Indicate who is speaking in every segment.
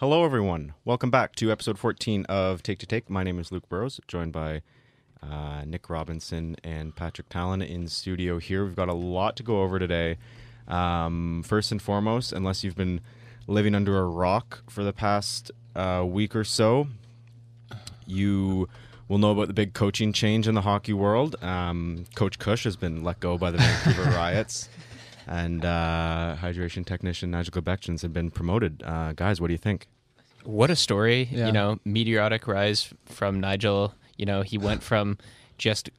Speaker 1: Hello, everyone. Welcome back to episode 14 of Take to Take. My name is Luke Burrows, joined by uh, Nick Robinson and Patrick Talon in studio here. We've got a lot to go over today. Um, first and foremost, unless you've been living under a rock for the past uh, week or so, you will know about the big coaching change in the hockey world. Um, Coach Cush has been let go by the Vancouver Riots and uh, hydration technician Nigel Quebections have been promoted. Uh, guys, what do you think?
Speaker 2: What a story!
Speaker 3: Yeah.
Speaker 2: You know, meteoric rise from Nigel. You know, he went from just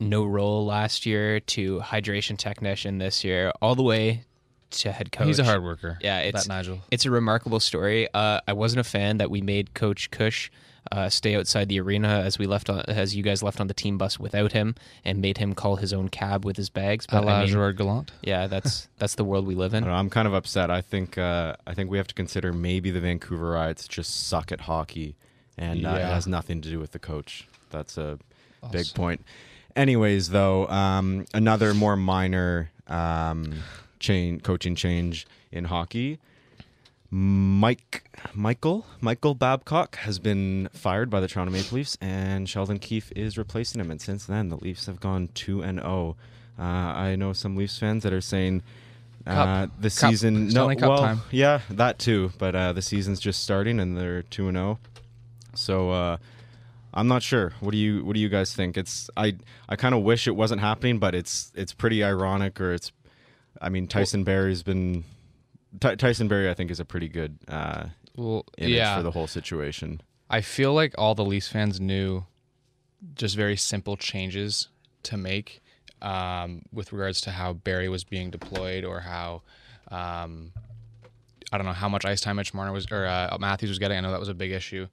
Speaker 2: no role last year to hydration technician this year, all the way to head coach.
Speaker 3: He's a hard worker.
Speaker 2: Yeah, it's
Speaker 3: that Nigel.
Speaker 2: It's a remarkable story. Uh, I wasn't a fan that we made Coach Cush uh, stay outside the arena as we left on, as you guys left on the team bus without him, and made him call his own cab with his bags.
Speaker 3: A la
Speaker 2: I mean,
Speaker 3: Gerard Gallant.
Speaker 2: yeah, that's that's the world we live
Speaker 1: I
Speaker 2: in.
Speaker 1: don't know, I'm kind of upset. I think uh, I think we have to consider maybe the Vancouver Riots just suck at hockey, and uh, it has nothing to do with the coach. That's a big point. Anyways, though, um, another more minor um, chain coaching change in hockey. Mike Michael Michael Babcock has been fired by the Toronto Maple Leafs, and Sheldon Keefe is replacing him. And since then, the Leafs have gone two and zero. Uh, I know some Leafs fans that are saying uh,
Speaker 3: Cup.
Speaker 1: the
Speaker 3: Cup.
Speaker 1: season. No,
Speaker 3: Cup
Speaker 1: well,
Speaker 3: time.
Speaker 1: yeah, that too. But uh, the season's just starting, and they're two and zero. So uh, I'm not sure. What do you What do you guys think? It's I I kind of wish it wasn't happening, but it's it's pretty ironic, or it's. I mean, Tyson Barrie's been. Ty- Tyson Barrie, I think, is a pretty good uh,
Speaker 3: Well,
Speaker 1: image
Speaker 3: yeah.
Speaker 1: for the whole situation.
Speaker 3: I feel like all the Leafs fans knew just very simple changes to make um, with regards to how Barrie was being deployed or how um, I don't know how much ice time Mitch Marner was or uh, Matthews was getting. I know that was a big issue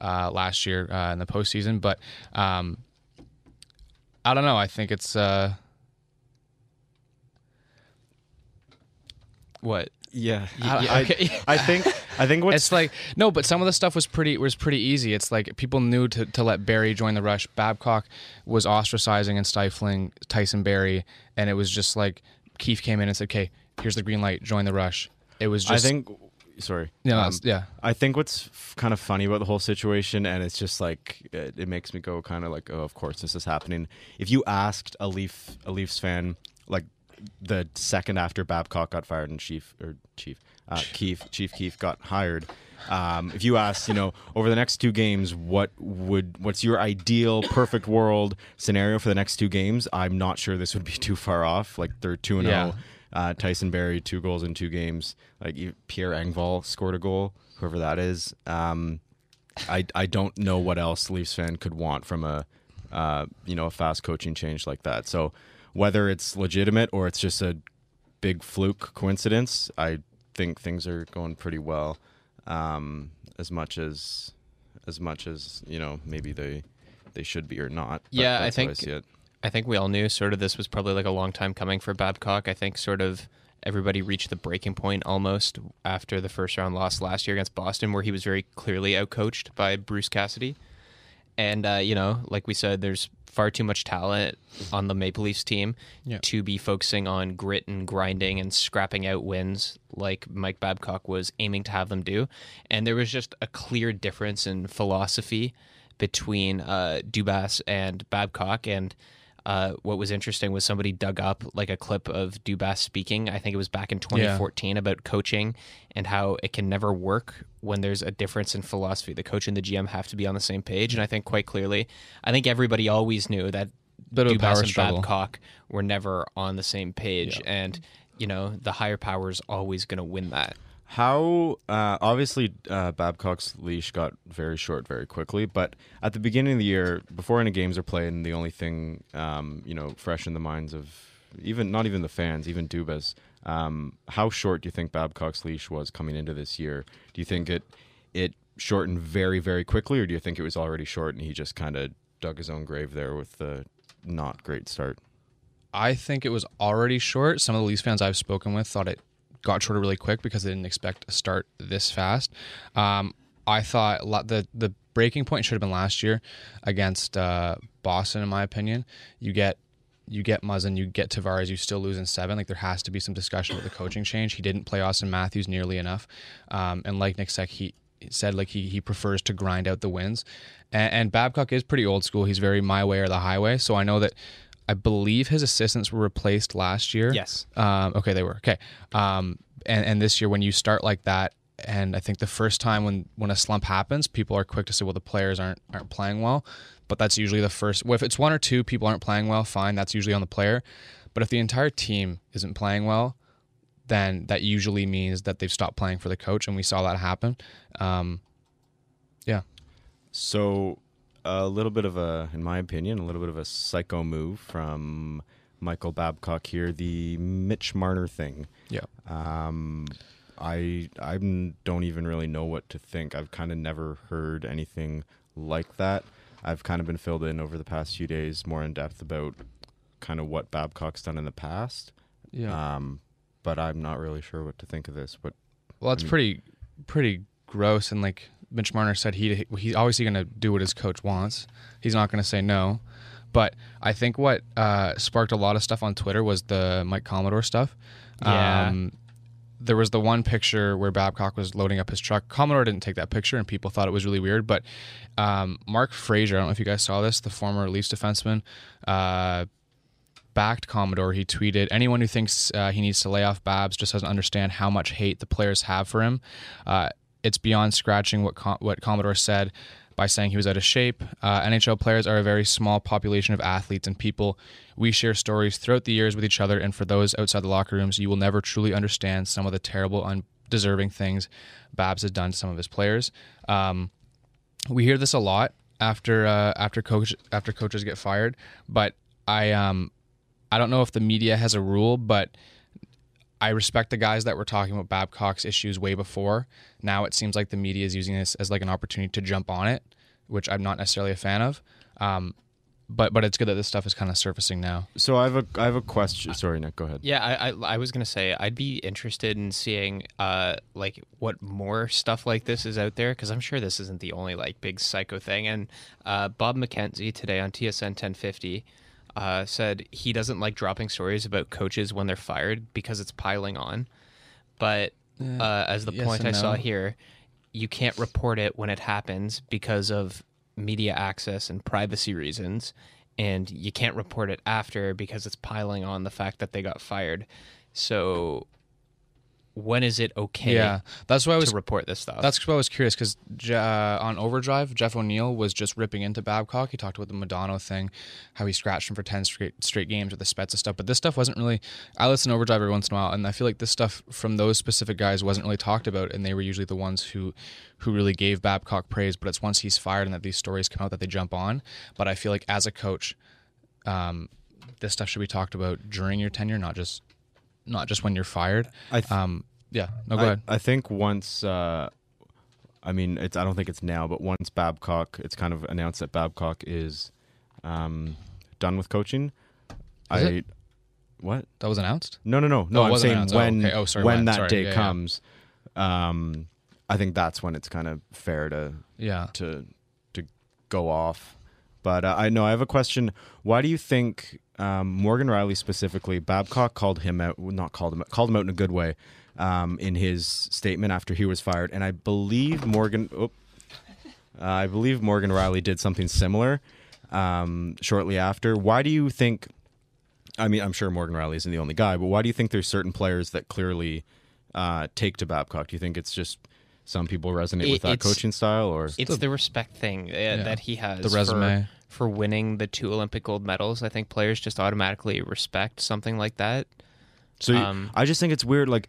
Speaker 3: uh, last year uh, in the postseason, but um, I don't know. I think it's uh,
Speaker 2: What?
Speaker 1: Yeah,
Speaker 2: Y- yeah,
Speaker 1: I,
Speaker 2: okay.
Speaker 1: I think I think what's
Speaker 3: it's like no, but some of the stuff was pretty was pretty easy. It's like people knew to, to let Barrie join the rush. Babcock was ostracizing and stifling Tyson Barrie, and it was just like Keefe came in and said, "Okay, here's the green light. Join the rush." It was just I
Speaker 1: think. Sorry.
Speaker 3: yeah,
Speaker 1: Um,
Speaker 3: yeah.
Speaker 1: I think what's f- kind of funny about the whole situation, and it's just like it, it makes me go kind of like, oh, of course this is happening. If you asked a Leaf a Leafs fan like the second after Babcock got fired and Chief or Chief uh, Keefe Chief Keefe got hired, um, if you ask, you know, over the next two games, what would what's your ideal perfect world scenario for the next two games? I'm not sure this would be too far off. Like they're two and zero. Uh, Tyson Barrie two goals in two games. Like Pierre Engvall scored a goal, whoever that is. Um, I I don't know what else Leafs fan could want from a uh, you know a fast coaching change like that. So whether it's legitimate or it's just a big fluke coincidence, I think things are going pretty well. Um, as much as as much as you know maybe they they should be or not.
Speaker 2: Yeah, I think-
Speaker 1: see it.
Speaker 2: I think we all knew sort of this was probably like a long time coming for Babcock. I think sort of everybody reached the breaking point almost after the first round loss last year against Boston, where he was very clearly outcoached by Bruce Cassidy. And uh, you know, like we said, there's far too much talent on the Maple Leafs team
Speaker 3: Yeah.
Speaker 2: to be focusing on grit and grinding and scrapping out wins like Mike Babcock was aiming to have them do. And there was just a clear difference in philosophy between uh, Dubas and Babcock. And uh, what was interesting was somebody dug up like a clip of Dubas speaking. I think it was back in 2014 about coaching and how it can never work when there's a difference in philosophy. The coach and the GM have to be on the same page. And I think quite clearly, I think everybody always knew that
Speaker 3: Bit
Speaker 2: Dubas
Speaker 3: power
Speaker 2: and
Speaker 3: struggle.
Speaker 2: Babcock were never on the same page. And, you know, the higher power is always going to win that.
Speaker 1: How uh, obviously uh, Babcock's leash got very short very quickly, but at the beginning of the year, before any games are played, and the only thing um, you know fresh in the minds of even not even the fans, even Dubas, um, how short do you think Babcock's leash was coming into this year? Do you think it it shortened very very quickly, or do you think it was already short and he just kind of dug his own grave there with the not great start?
Speaker 3: I think it was already short. Some of the Leafs fans I've spoken with thought it got shorter really quick because they didn't expect a start this fast. Um, I thought the the breaking point should have been last year against uh, Boston, in my opinion. You get you get Muzzin, you get Tavares, you still lose in seven. Like there has to be some discussion with the coaching change. He didn't play Auston Matthews nearly enough, um, and like Nick said, he said like he he prefers to grind out the wins. And, and Babcock is pretty old school. He's very my way or the highway. So I know that I believe his assistants were replaced last year.
Speaker 2: Yes.
Speaker 3: Um, okay, they were okay. Um, and and this year when you start like that, and I think the first time when when a slump happens, people are quick to say, well, the players aren't aren't playing well. But that's usually the first. Well, if it's one or two people aren't playing well, fine. That's usually on the player. But if the entire team isn't playing well, then that usually means that they've stopped playing for the coach, and we saw that happen. Um, yeah.
Speaker 1: So, a little bit of a, in my opinion, a little bit of a psycho move from Michael Babcock here. The Mitch Marner thing.
Speaker 3: Yeah.
Speaker 1: Um, I I don't even really know what to think. I've kind of never heard anything like that. I've kind of been filled in over the past few days more in depth about kind of what Babcock's done in the past.
Speaker 3: Yeah.
Speaker 1: Um, but I'm not really sure what to think of this. But
Speaker 3: Well, it's
Speaker 1: I mean-
Speaker 3: pretty pretty gross, and like Mitch Marner said, he he's obviously going to do what his coach wants. He's not going to say no. But I think what uh, sparked a lot of stuff on Twitter was the Mike Commodore stuff.
Speaker 2: Yeah.
Speaker 3: Um, there was the one picture where Babcock was loading up his truck. Commodore didn't take that picture, and people thought it was really weird. But um, Mark Fraser, I don't know if you guys saw this, the former Leafs defenseman, uh, backed Commodore. He tweeted, "Anyone who thinks uh, he needs to lay off Babs just doesn't understand how much hate the players have for him. Uh, it's beyond scratching what Com- what Commodore said." By saying he was out of shape, uh, NHL players are a very small population of athletes and people. We share stories throughout the years with each other, and for those outside the locker rooms, you will never truly understand some of the terrible, undeserving things Babs has done to some of his players. Um, we hear this a lot after uh, after coach after coaches get fired, but I um I don't know if the media has a rule, but I respect the guys that were talking about Babcock's issues way before. Now it seems like the media is using this as like an opportunity to jump on it, which I'm not necessarily a fan of. Um, but but it's good that this stuff is kind of surfacing now.
Speaker 1: so I have a I have a question. Sorry, Nick. Go ahead.
Speaker 2: Yeah, I, I, I was gonna say I'd be interested in seeing uh like what more stuff like this is out there because I'm sure this isn't the only like big psycho thing. And uh, Bob McKenzie today on TSN 1050 uh, said he doesn't like dropping stories about coaches when they're fired because it's piling on. But uh, as the
Speaker 3: yes
Speaker 2: point I
Speaker 3: and
Speaker 2: saw here, you can't report it when it happens because of media access and privacy reasons. And you can't report it after because it's piling on the fact that they got fired. So, when is it okay
Speaker 3: Yeah, that's why I was
Speaker 2: to report this stuff?
Speaker 3: That's why I was curious because uh, on Overdrive, Jeff O'Neill was just ripping into Babcock. He talked about the Madonna thing, how he scratched him for 10 straight, straight games with the Spezza stuff. But this stuff wasn't really. I listen to Overdrive every once in a while, and I feel like this stuff from those specific guys wasn't really talked about, and they were usually the ones who, who really gave Babcock praise. But it's once he's fired and that these stories come out that they jump on. But I feel like as a coach, um, this stuff should be talked about during your tenure, not just not just when you're fired.
Speaker 1: I th-
Speaker 3: Um, yeah, no, go
Speaker 1: I,
Speaker 3: ahead.
Speaker 1: I think once, uh, I mean, it's I don't think it's now, but once Babcock, it's kind of announced that Babcock is um, done with coaching. I
Speaker 3: it?
Speaker 1: what?
Speaker 3: That was announced.
Speaker 1: No, no, no, no.
Speaker 3: Oh,
Speaker 1: I'm saying
Speaker 3: announced. Oh,
Speaker 1: when
Speaker 3: okay. Oh, sorry,
Speaker 1: when
Speaker 3: when.
Speaker 1: that
Speaker 3: Sorry.
Speaker 1: day
Speaker 3: Yeah, yeah.
Speaker 1: comes, um, I think that's when it's kind of fair to
Speaker 3: Yeah.
Speaker 1: to to go off. But uh, I know I have a question. Why do you think um, Morgan Rielly specifically Babcock called him out, not called him out, called him out in a good way um, in his statement after he was fired, and I believe Morgan. Oh, uh, I believe Morgan Rielly did something similar um, shortly after. Why do you think? I mean, I'm sure Morgan Rielly isn't the only guy, but why do you think there's certain players that clearly uh, take to Babcock? Do you think it's just some people resonate
Speaker 2: It-
Speaker 1: with that
Speaker 2: it's-
Speaker 1: coaching style, or
Speaker 2: it's the respect thing uh, that he has.
Speaker 3: The resume.
Speaker 2: for, winning the two Olympic gold medals. I think players just automatically respect something like that.
Speaker 1: So you-
Speaker 2: Um,
Speaker 1: I just think it's weird. Like,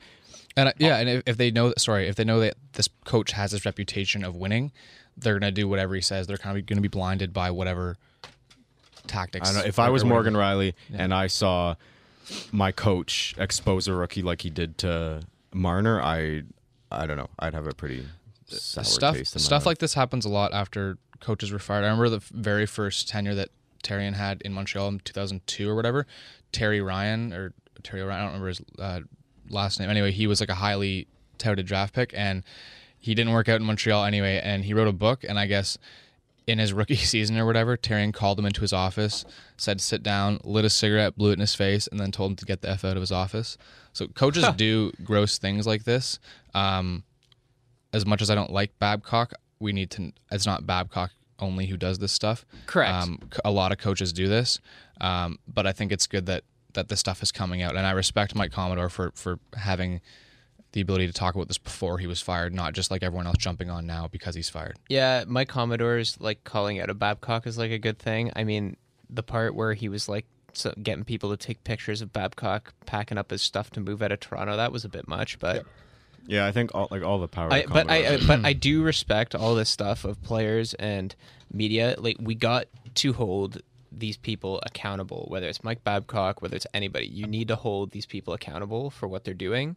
Speaker 3: And uh, yeah, and if, if they know, sorry, if they know that this coach has this reputation of winning, they're gonna do whatever he says. They're kind of gonna be blinded by whatever tactics.
Speaker 1: I don't know. If I was
Speaker 3: whatever.
Speaker 1: Morgan Rielly and I saw my coach expose a rookie like he did to Marner, I, I don't know. I'd have a pretty sour
Speaker 3: stuff
Speaker 1: taste in my
Speaker 3: stuff
Speaker 1: mouth.
Speaker 3: like this happens a lot after coaches were fired. I remember the very first tenure that Therrien had in Montreal in 2002 or whatever. Terry Ryan or Terry Ryan, I don't remember his uh, last name. Anyway, he was like a highly touted draft pick, and he didn't work out in Montreal anyway. And he wrote a book, and I guess in his rookie season or whatever, Therrien called him into his office, said sit down, lit a cigarette, blew it in his face, and then told him to get the f out of his office. So coaches do gross things like this. Um, as much as I don't like Babcock, we need to. It's not Babcock only who does this stuff.
Speaker 2: Correct.
Speaker 3: Um, a lot of coaches do this, um, but I think it's good that that this stuff is coming out, and I respect Mike Commodore for for having the ability to talk about this before he was fired, not just like everyone else jumping on now because he's fired.
Speaker 2: Yeah, Mike Commodore's like calling out a Babcock is like a good thing. I mean, the part where he was like so getting people to take pictures of Babcock packing up his stuff to move out of Toronto, that was a bit much. But
Speaker 1: Yeah, I think all like all the power.
Speaker 2: I, but I, but I do respect all this stuff of players and media. Like we got to hold these people accountable, whether it's Mike Babcock, whether it's anybody. You need to hold these people accountable for what they're doing.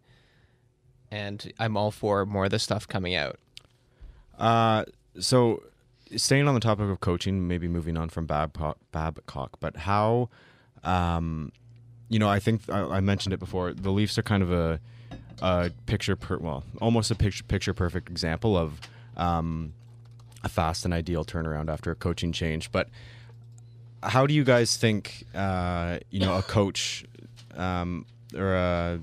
Speaker 2: And I'm all for more of this stuff coming out.
Speaker 1: Uh, so staying on the topic of coaching, maybe moving on from Babcock, Babcock but how, um, you know, I think I, I mentioned it before. The Leafs are kind of a, a picture, per, well, almost a picture picture perfect example of um, a fast and ideal turnaround after a coaching change. But how do you guys think, uh, you know, a coach um, or a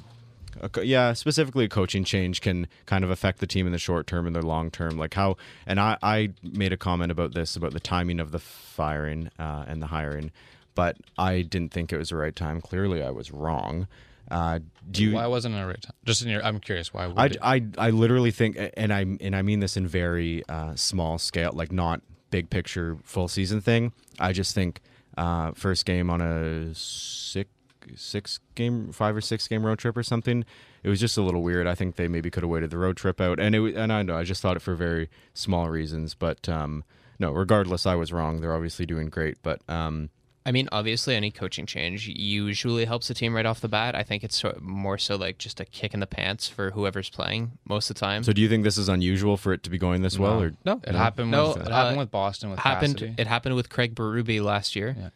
Speaker 1: yeah, specifically a coaching change can kind of affect the team in the short term and the long term. Like how, and I, I made a comment about this about the timing of the firing uh, and the hiring, but I didn't think it was the right time. Clearly, I was wrong. Uh, do you?
Speaker 3: why wasn't it a right time? Just in your, I'm curious why. would
Speaker 1: I, I, I literally think, and I and I mean this in very uh, small scale, like not big picture, full season thing. I just think uh, first game on a six six game, five or six game road trip or something. It was just a little weird. I think they maybe could have waited the road trip out, and it and I know I just thought it for very small reasons, but um, no, regardless, I was wrong. They're obviously doing great, but um,
Speaker 2: I mean, obviously, any coaching change usually helps the team right off the bat. I think it's more so like just a kick in the pants for whoever's playing most of the time.
Speaker 1: so do you think this is unusual for it to be going this well, or
Speaker 2: no,
Speaker 3: it happened.
Speaker 2: No,
Speaker 3: with, it happened
Speaker 2: uh,
Speaker 3: with Boston with
Speaker 2: happened.
Speaker 3: Cassidy.
Speaker 2: It happened with Craig Berube last year.
Speaker 3: Yeah.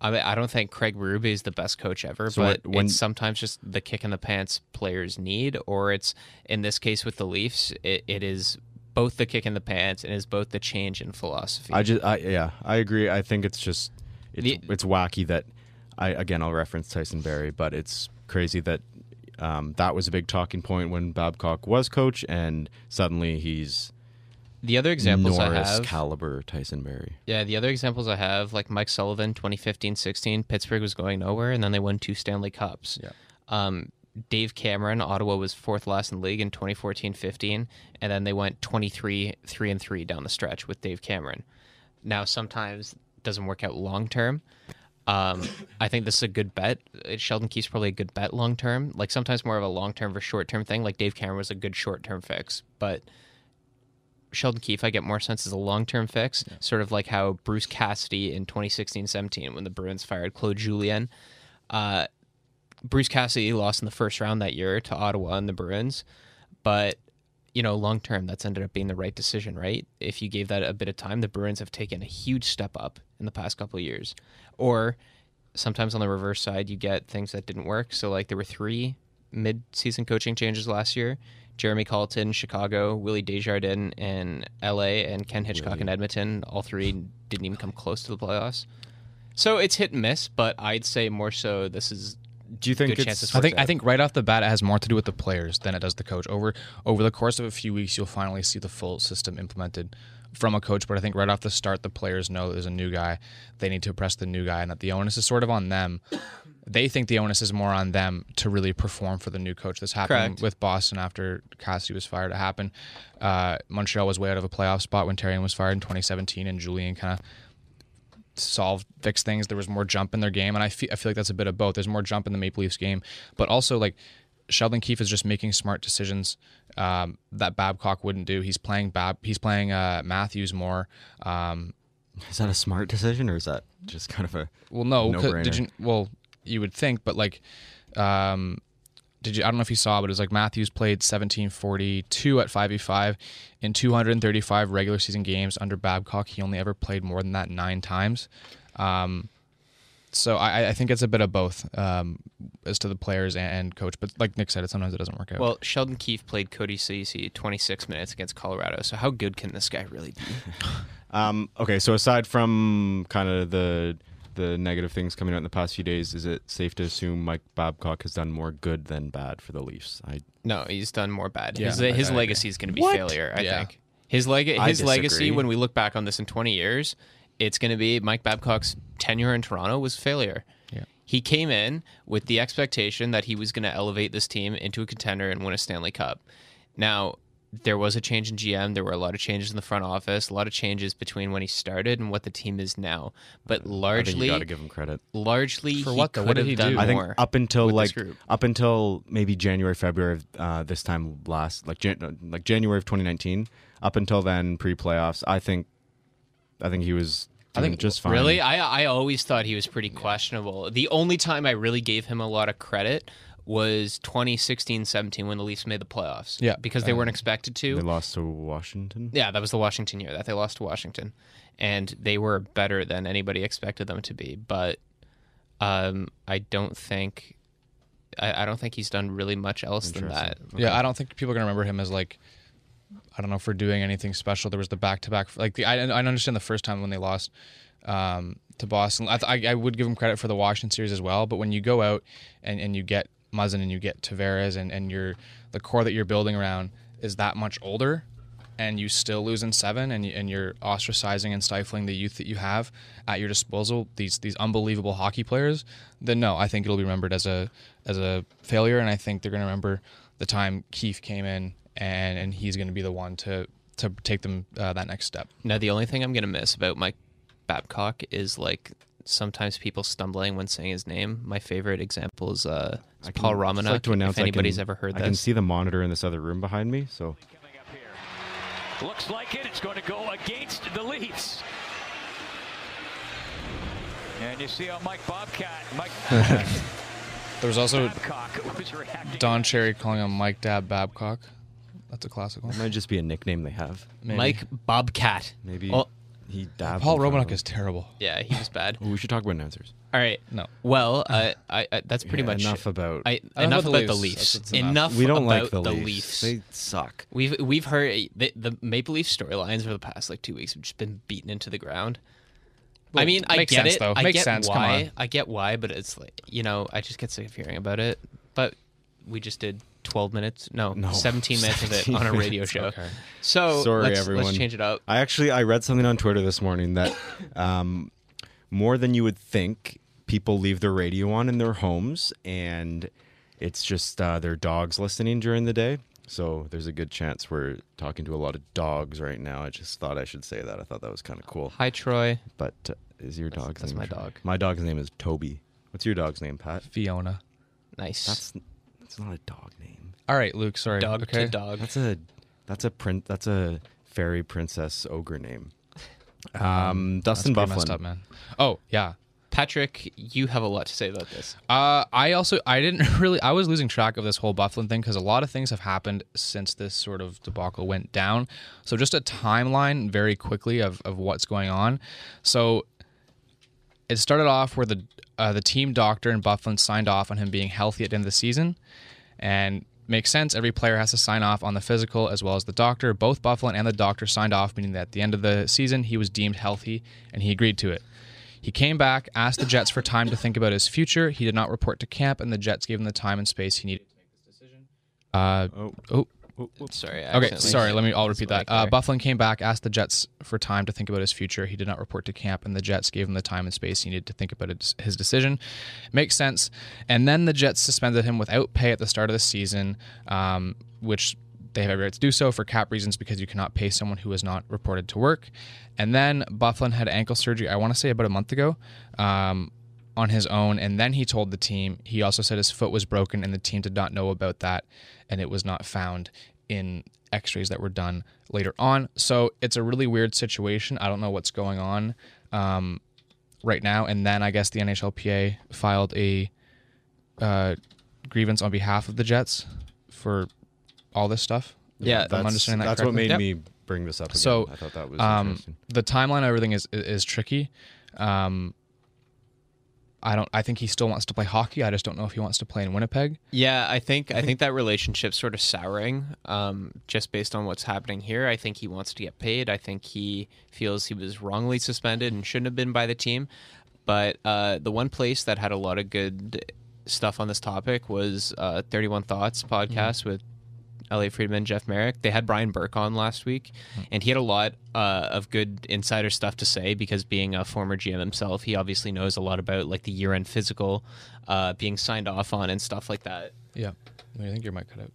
Speaker 2: I mean, I don't think Craig Berube is the best coach ever,
Speaker 1: So
Speaker 2: but
Speaker 1: when- when-
Speaker 2: it's sometimes just the kick in the pants players need, or it's in this case with the Leafs, it, it is both the kick in the pants and is both the change in philosophy.
Speaker 1: I just, I yeah, I agree. I think it's just, it's,
Speaker 2: The-
Speaker 1: it's wacky that, I again, I'll reference Tyson Barrie, but it's crazy that um, that was a big talking point when Babcock was coach, and suddenly he's
Speaker 2: the other examples
Speaker 1: Norris
Speaker 2: I have,
Speaker 1: caliber Tyson Barrie.
Speaker 2: yeah, the other examples I have, like Mike Sullivan, 2015-16, Pittsburgh was going nowhere, and then they won two Stanley Cups.
Speaker 3: Yeah.
Speaker 2: Um, Dave Cameron, Ottawa was fourth last in the league in 2014-15, and then they went 23 3 and 3 down the stretch with Dave Cameron. Now sometimes doesn't work out long term. Um, I think this is a good bet. Uh, Sheldon Keefe's probably a good bet long term. Like sometimes more of a long term versus short term thing. Like Dave Cameron was a good short term fix, but Sheldon Keefe, I get more sense as a long term fix, sort of like how Bruce Cassidy in 2016 17, when the Bruins fired Claude Julien. Uh, Bruce Cassidy lost in the first round that year to Ottawa and the Bruins, but you know, long term, that's ended up being the right decision, right? If you gave that a bit of time, the Bruins have taken a huge step up in the past couple of years. Or sometimes on the reverse side, you get things that didn't work. So, like, there were three mid season coaching changes last year Jeremy Colliton, Chicago, Willie Desjardins in LA, and Ken Hitchcock in Edmonton. All three didn't even come close to the playoffs. So it's hit and miss, but I'd say more so this is
Speaker 1: Do you think
Speaker 2: Good
Speaker 1: it's,
Speaker 2: chances
Speaker 3: I think
Speaker 2: it.
Speaker 3: I think right off the bat it has more to do with the players than it does the coach. Over over the course of a few weeks, you'll finally see the full system implemented from a coach. But I think right off the start, the players know there's a new guy. They need to impress the new guy, and that the onus is sort of on them. They think the onus is more on them to really perform for the new coach. This happened
Speaker 2: Correct.
Speaker 3: with Boston after Cassidy was fired. It happened. Uh, Montreal was way out of a playoff spot when Therrien was fired in 2017, and Julien kind of solve fix things. There was more jump in their game, and I feel I feel like that's a bit of both. There's more jump in the Maple Leafs game, but also like Sheldon Keefe is just making smart decisions um, that Babcock wouldn't do. He's playing Bab. He's playing uh, Matthews more. Um,
Speaker 1: is that a smart decision or is that just kind of a
Speaker 3: well,
Speaker 1: No-brainer.
Speaker 3: did you? Well, you would think, but like, um, did you? I don't know if you saw, but it was like Matthews played 1742 at 5v5 in 235 regular season games under Babcock. He only ever played more than that nine times. Um, so I, I think it's a bit of both um, as to the players and, and coach. But like Nick said, it sometimes it doesn't work out.
Speaker 2: Well, Sheldon Keefe played Cody Ceci 26 minutes against Colorado. So how good can this guy really be?
Speaker 1: Um, okay, so aside from kind of the the negative things coming out in the past few days, is it safe to assume Mike Babcock has done more good than bad for the Leafs? I
Speaker 2: No, he's done more bad.
Speaker 3: Yeah,
Speaker 2: his
Speaker 3: I-
Speaker 2: his
Speaker 3: I
Speaker 2: legacy is going to be
Speaker 1: What?
Speaker 2: failure. I
Speaker 3: Yeah.
Speaker 2: think his leg
Speaker 1: I
Speaker 2: his legacy when we look back on this in 20 years, it's going to be Mike Babcock's tenure in Toronto was failure.
Speaker 3: Yeah.
Speaker 2: He came in with the expectation that he was going to elevate this team into a contender and win a Stanley Cup. Now, there was a change in GM. There were a lot of changes in the front office, a lot of changes between when he started and what the team is now. But
Speaker 1: I think you
Speaker 2: largely,
Speaker 1: got to give him credit.
Speaker 2: largely,
Speaker 3: For what, though?
Speaker 2: could
Speaker 3: What did
Speaker 2: have
Speaker 3: he
Speaker 2: done
Speaker 3: do?
Speaker 1: I think up until like up until maybe January, February of uh, this time last, like Jan- like January of 2019. Up until then, pre-playoffs, I think, I think he was.
Speaker 3: I think-
Speaker 1: just fine.
Speaker 2: Really, I I always thought he was pretty questionable. The only time I really gave him a lot of credit was 2016-17 when the Leafs made the playoffs.
Speaker 3: Yeah,
Speaker 2: because they weren't expected to.
Speaker 1: They lost to Washington.
Speaker 2: Yeah, that was the Washington year that they lost to Washington, and they were better than anybody expected them to be. But um, I don't think I, I don't think he's done really much else than that.
Speaker 1: Interesting.
Speaker 3: Yeah, I don't think people are gonna remember him as like, I don't know for doing anything special. There was the back to back, like the I, I understand the first time when they lost um, to Boston. I, th- I I would give him credit for the Washington series as well. But when you go out and, and you get Muzzin and you get Tavares and and you're the core that you're building around is that much older. And you still lose in seven, and, and you're ostracizing and stifling the youth that you have at your disposal. These these unbelievable hockey players. Then no, I think it'll be remembered as a as a failure, and I think they're going to remember the time Keefe came in, and and he's going to be the one to to take them uh, that next step.
Speaker 2: Now, the only thing I'm going to miss about Mike Babcock is like sometimes people stumbling when saying his name. My favorite example is uh, is
Speaker 1: I can
Speaker 2: Paul
Speaker 1: just
Speaker 2: Romanuk.
Speaker 1: like to announce
Speaker 2: if anybody's
Speaker 1: can-
Speaker 2: ever heard
Speaker 1: I can
Speaker 2: this,
Speaker 1: see the monitor in this other room behind me. So
Speaker 4: Coming up here. Looks like it. It's going to go against the Leafs. And you see how Mike Bobcat, Mike
Speaker 3: There was also
Speaker 4: Babcock was.
Speaker 3: Don Cherry calling him Mike Dab Babcock. That's a classic one.
Speaker 1: it might just be a nickname they have.
Speaker 3: Maybe.
Speaker 2: Mike Bobcat.
Speaker 1: Maybe
Speaker 2: Oh,
Speaker 1: he dabbed.
Speaker 3: Paul
Speaker 1: in
Speaker 3: Romanuk is terrible.
Speaker 2: yeah, he was bad.
Speaker 1: Ooh, we should talk about announcers.
Speaker 2: All right.
Speaker 3: No.
Speaker 2: Well, uh, I, I that's pretty
Speaker 1: Yeah,
Speaker 2: much
Speaker 1: enough about.
Speaker 2: I,
Speaker 3: Enough
Speaker 2: enough
Speaker 3: about the
Speaker 2: about the
Speaker 3: Leafs.
Speaker 2: Leafs.
Speaker 3: That's- that's enough.
Speaker 2: Enough.
Speaker 1: we don't
Speaker 2: about
Speaker 1: like the,
Speaker 2: the
Speaker 1: Leafs.
Speaker 2: Leafs.
Speaker 1: They suck.
Speaker 2: We've we've heard the, the Maple Leaf storylines over the past like two weeks have just been beaten into the ground. I
Speaker 3: Well,
Speaker 2: mean, I
Speaker 3: makes
Speaker 2: get
Speaker 3: sense,
Speaker 2: it.
Speaker 3: though.
Speaker 2: I
Speaker 3: Makes
Speaker 2: get
Speaker 3: sense, come
Speaker 2: why.
Speaker 3: on.
Speaker 2: I get why, but it's like you know, I just get sick of hearing about it. But we just did 12 minutes, no,
Speaker 1: No,
Speaker 2: 17 minutes of it on a radio
Speaker 1: minutes,
Speaker 2: show.
Speaker 3: okay.
Speaker 2: So
Speaker 1: Sorry,
Speaker 2: let's,
Speaker 1: everyone.
Speaker 2: let's change it up.
Speaker 1: I actually I read something on Twitter this morning that um, more than you would think, people leave their radio on in their homes, and it's just uh, their dogs listening during the day. So there's a good chance we're talking to a lot of dogs right now. I just thought I should say that. I thought that was kind of cool.
Speaker 2: Hi, Troy.
Speaker 1: But uh, is your dog's
Speaker 2: that's
Speaker 1: name?
Speaker 2: my dog.
Speaker 1: My dog's name is Toby. What's your dog's name, Pat?
Speaker 3: Fiona.
Speaker 2: Nice.
Speaker 1: That's that's not a dog name.
Speaker 3: All right, Luke. Sorry.
Speaker 2: dog
Speaker 3: okay.
Speaker 2: to dog.
Speaker 1: That's a that's a print that's a fairy princess ogre name. Um,
Speaker 3: That's
Speaker 1: Dustin
Speaker 3: pretty messed
Speaker 1: Byfuglien.
Speaker 3: up, man. Oh yeah.
Speaker 2: Patrick, you have a lot to say about this.
Speaker 3: Uh, I also I didn't really I was losing track of this whole Byfuglien thing because a lot of things have happened since this sort of debacle went down. So just a timeline very quickly of, of what's going on. So it started off where the uh, the team doctor and Byfuglien signed off on him being healthy at the end of the season, and makes sense. Every player has to sign off on the physical as well as the doctor. Both Byfuglien and the doctor signed off, meaning that at the end of the season he was deemed healthy and he agreed to it. He came back, asked the Jets for time to think about his future. He did not report to camp, and the Jets gave him the time and space he needed to make this decision. Uh,
Speaker 1: Oh,
Speaker 3: oh,
Speaker 2: Sorry.
Speaker 3: Okay, sorry. Let me. I'll repeat that. Uh. Byfuglien came back, asked the Jets for time to think about his future. He did not report to camp, and the Jets gave him the time and space he needed to think about his, his decision. Makes sense. And then the Jets suspended him without pay at the start of the season, um, which they have every right to do so for cap reasons because you cannot pay someone who is not reported to work. And then Byfuglien had ankle surgery. I want to say about a month ago. Um, on his own, and then he told the team. He also said his foot was broken, and the team did not know about that, and it was not found in X-rays that were done later on. So it's a really weird situation. I don't know what's going on um, right now. And then I guess the NHLPA filed a uh, grievance on behalf of the Jets for all this stuff.
Speaker 2: Yeah,
Speaker 3: If I'm
Speaker 1: that's,
Speaker 3: understanding that
Speaker 1: that's what made
Speaker 2: Yep.
Speaker 1: me bring this up again.
Speaker 3: So,
Speaker 1: I thought that was
Speaker 3: um,
Speaker 1: interesting.
Speaker 3: the timeline of everything is is tricky. Um, I don't. I think he still wants to play hockey. I just don't know if he wants to play in Winnipeg.
Speaker 2: Yeah, I think I think that relationship's sort of souring, um, just based on what's happening here. I think he wants to get paid. I think he feels he was wrongly suspended and shouldn't have been by the team. But uh, the one place that had a lot of good stuff on this topic was uh, Thirty One Thoughts podcast with Elliotte Friedman, Jeff Marek. They had Brian Burke on last week, and he had a lot uh, of good insider stuff to say because being a former GM himself, he obviously knows a lot about like the year-end physical, uh, being signed off on and stuff like that.
Speaker 3: Yeah. I think your mic cut out.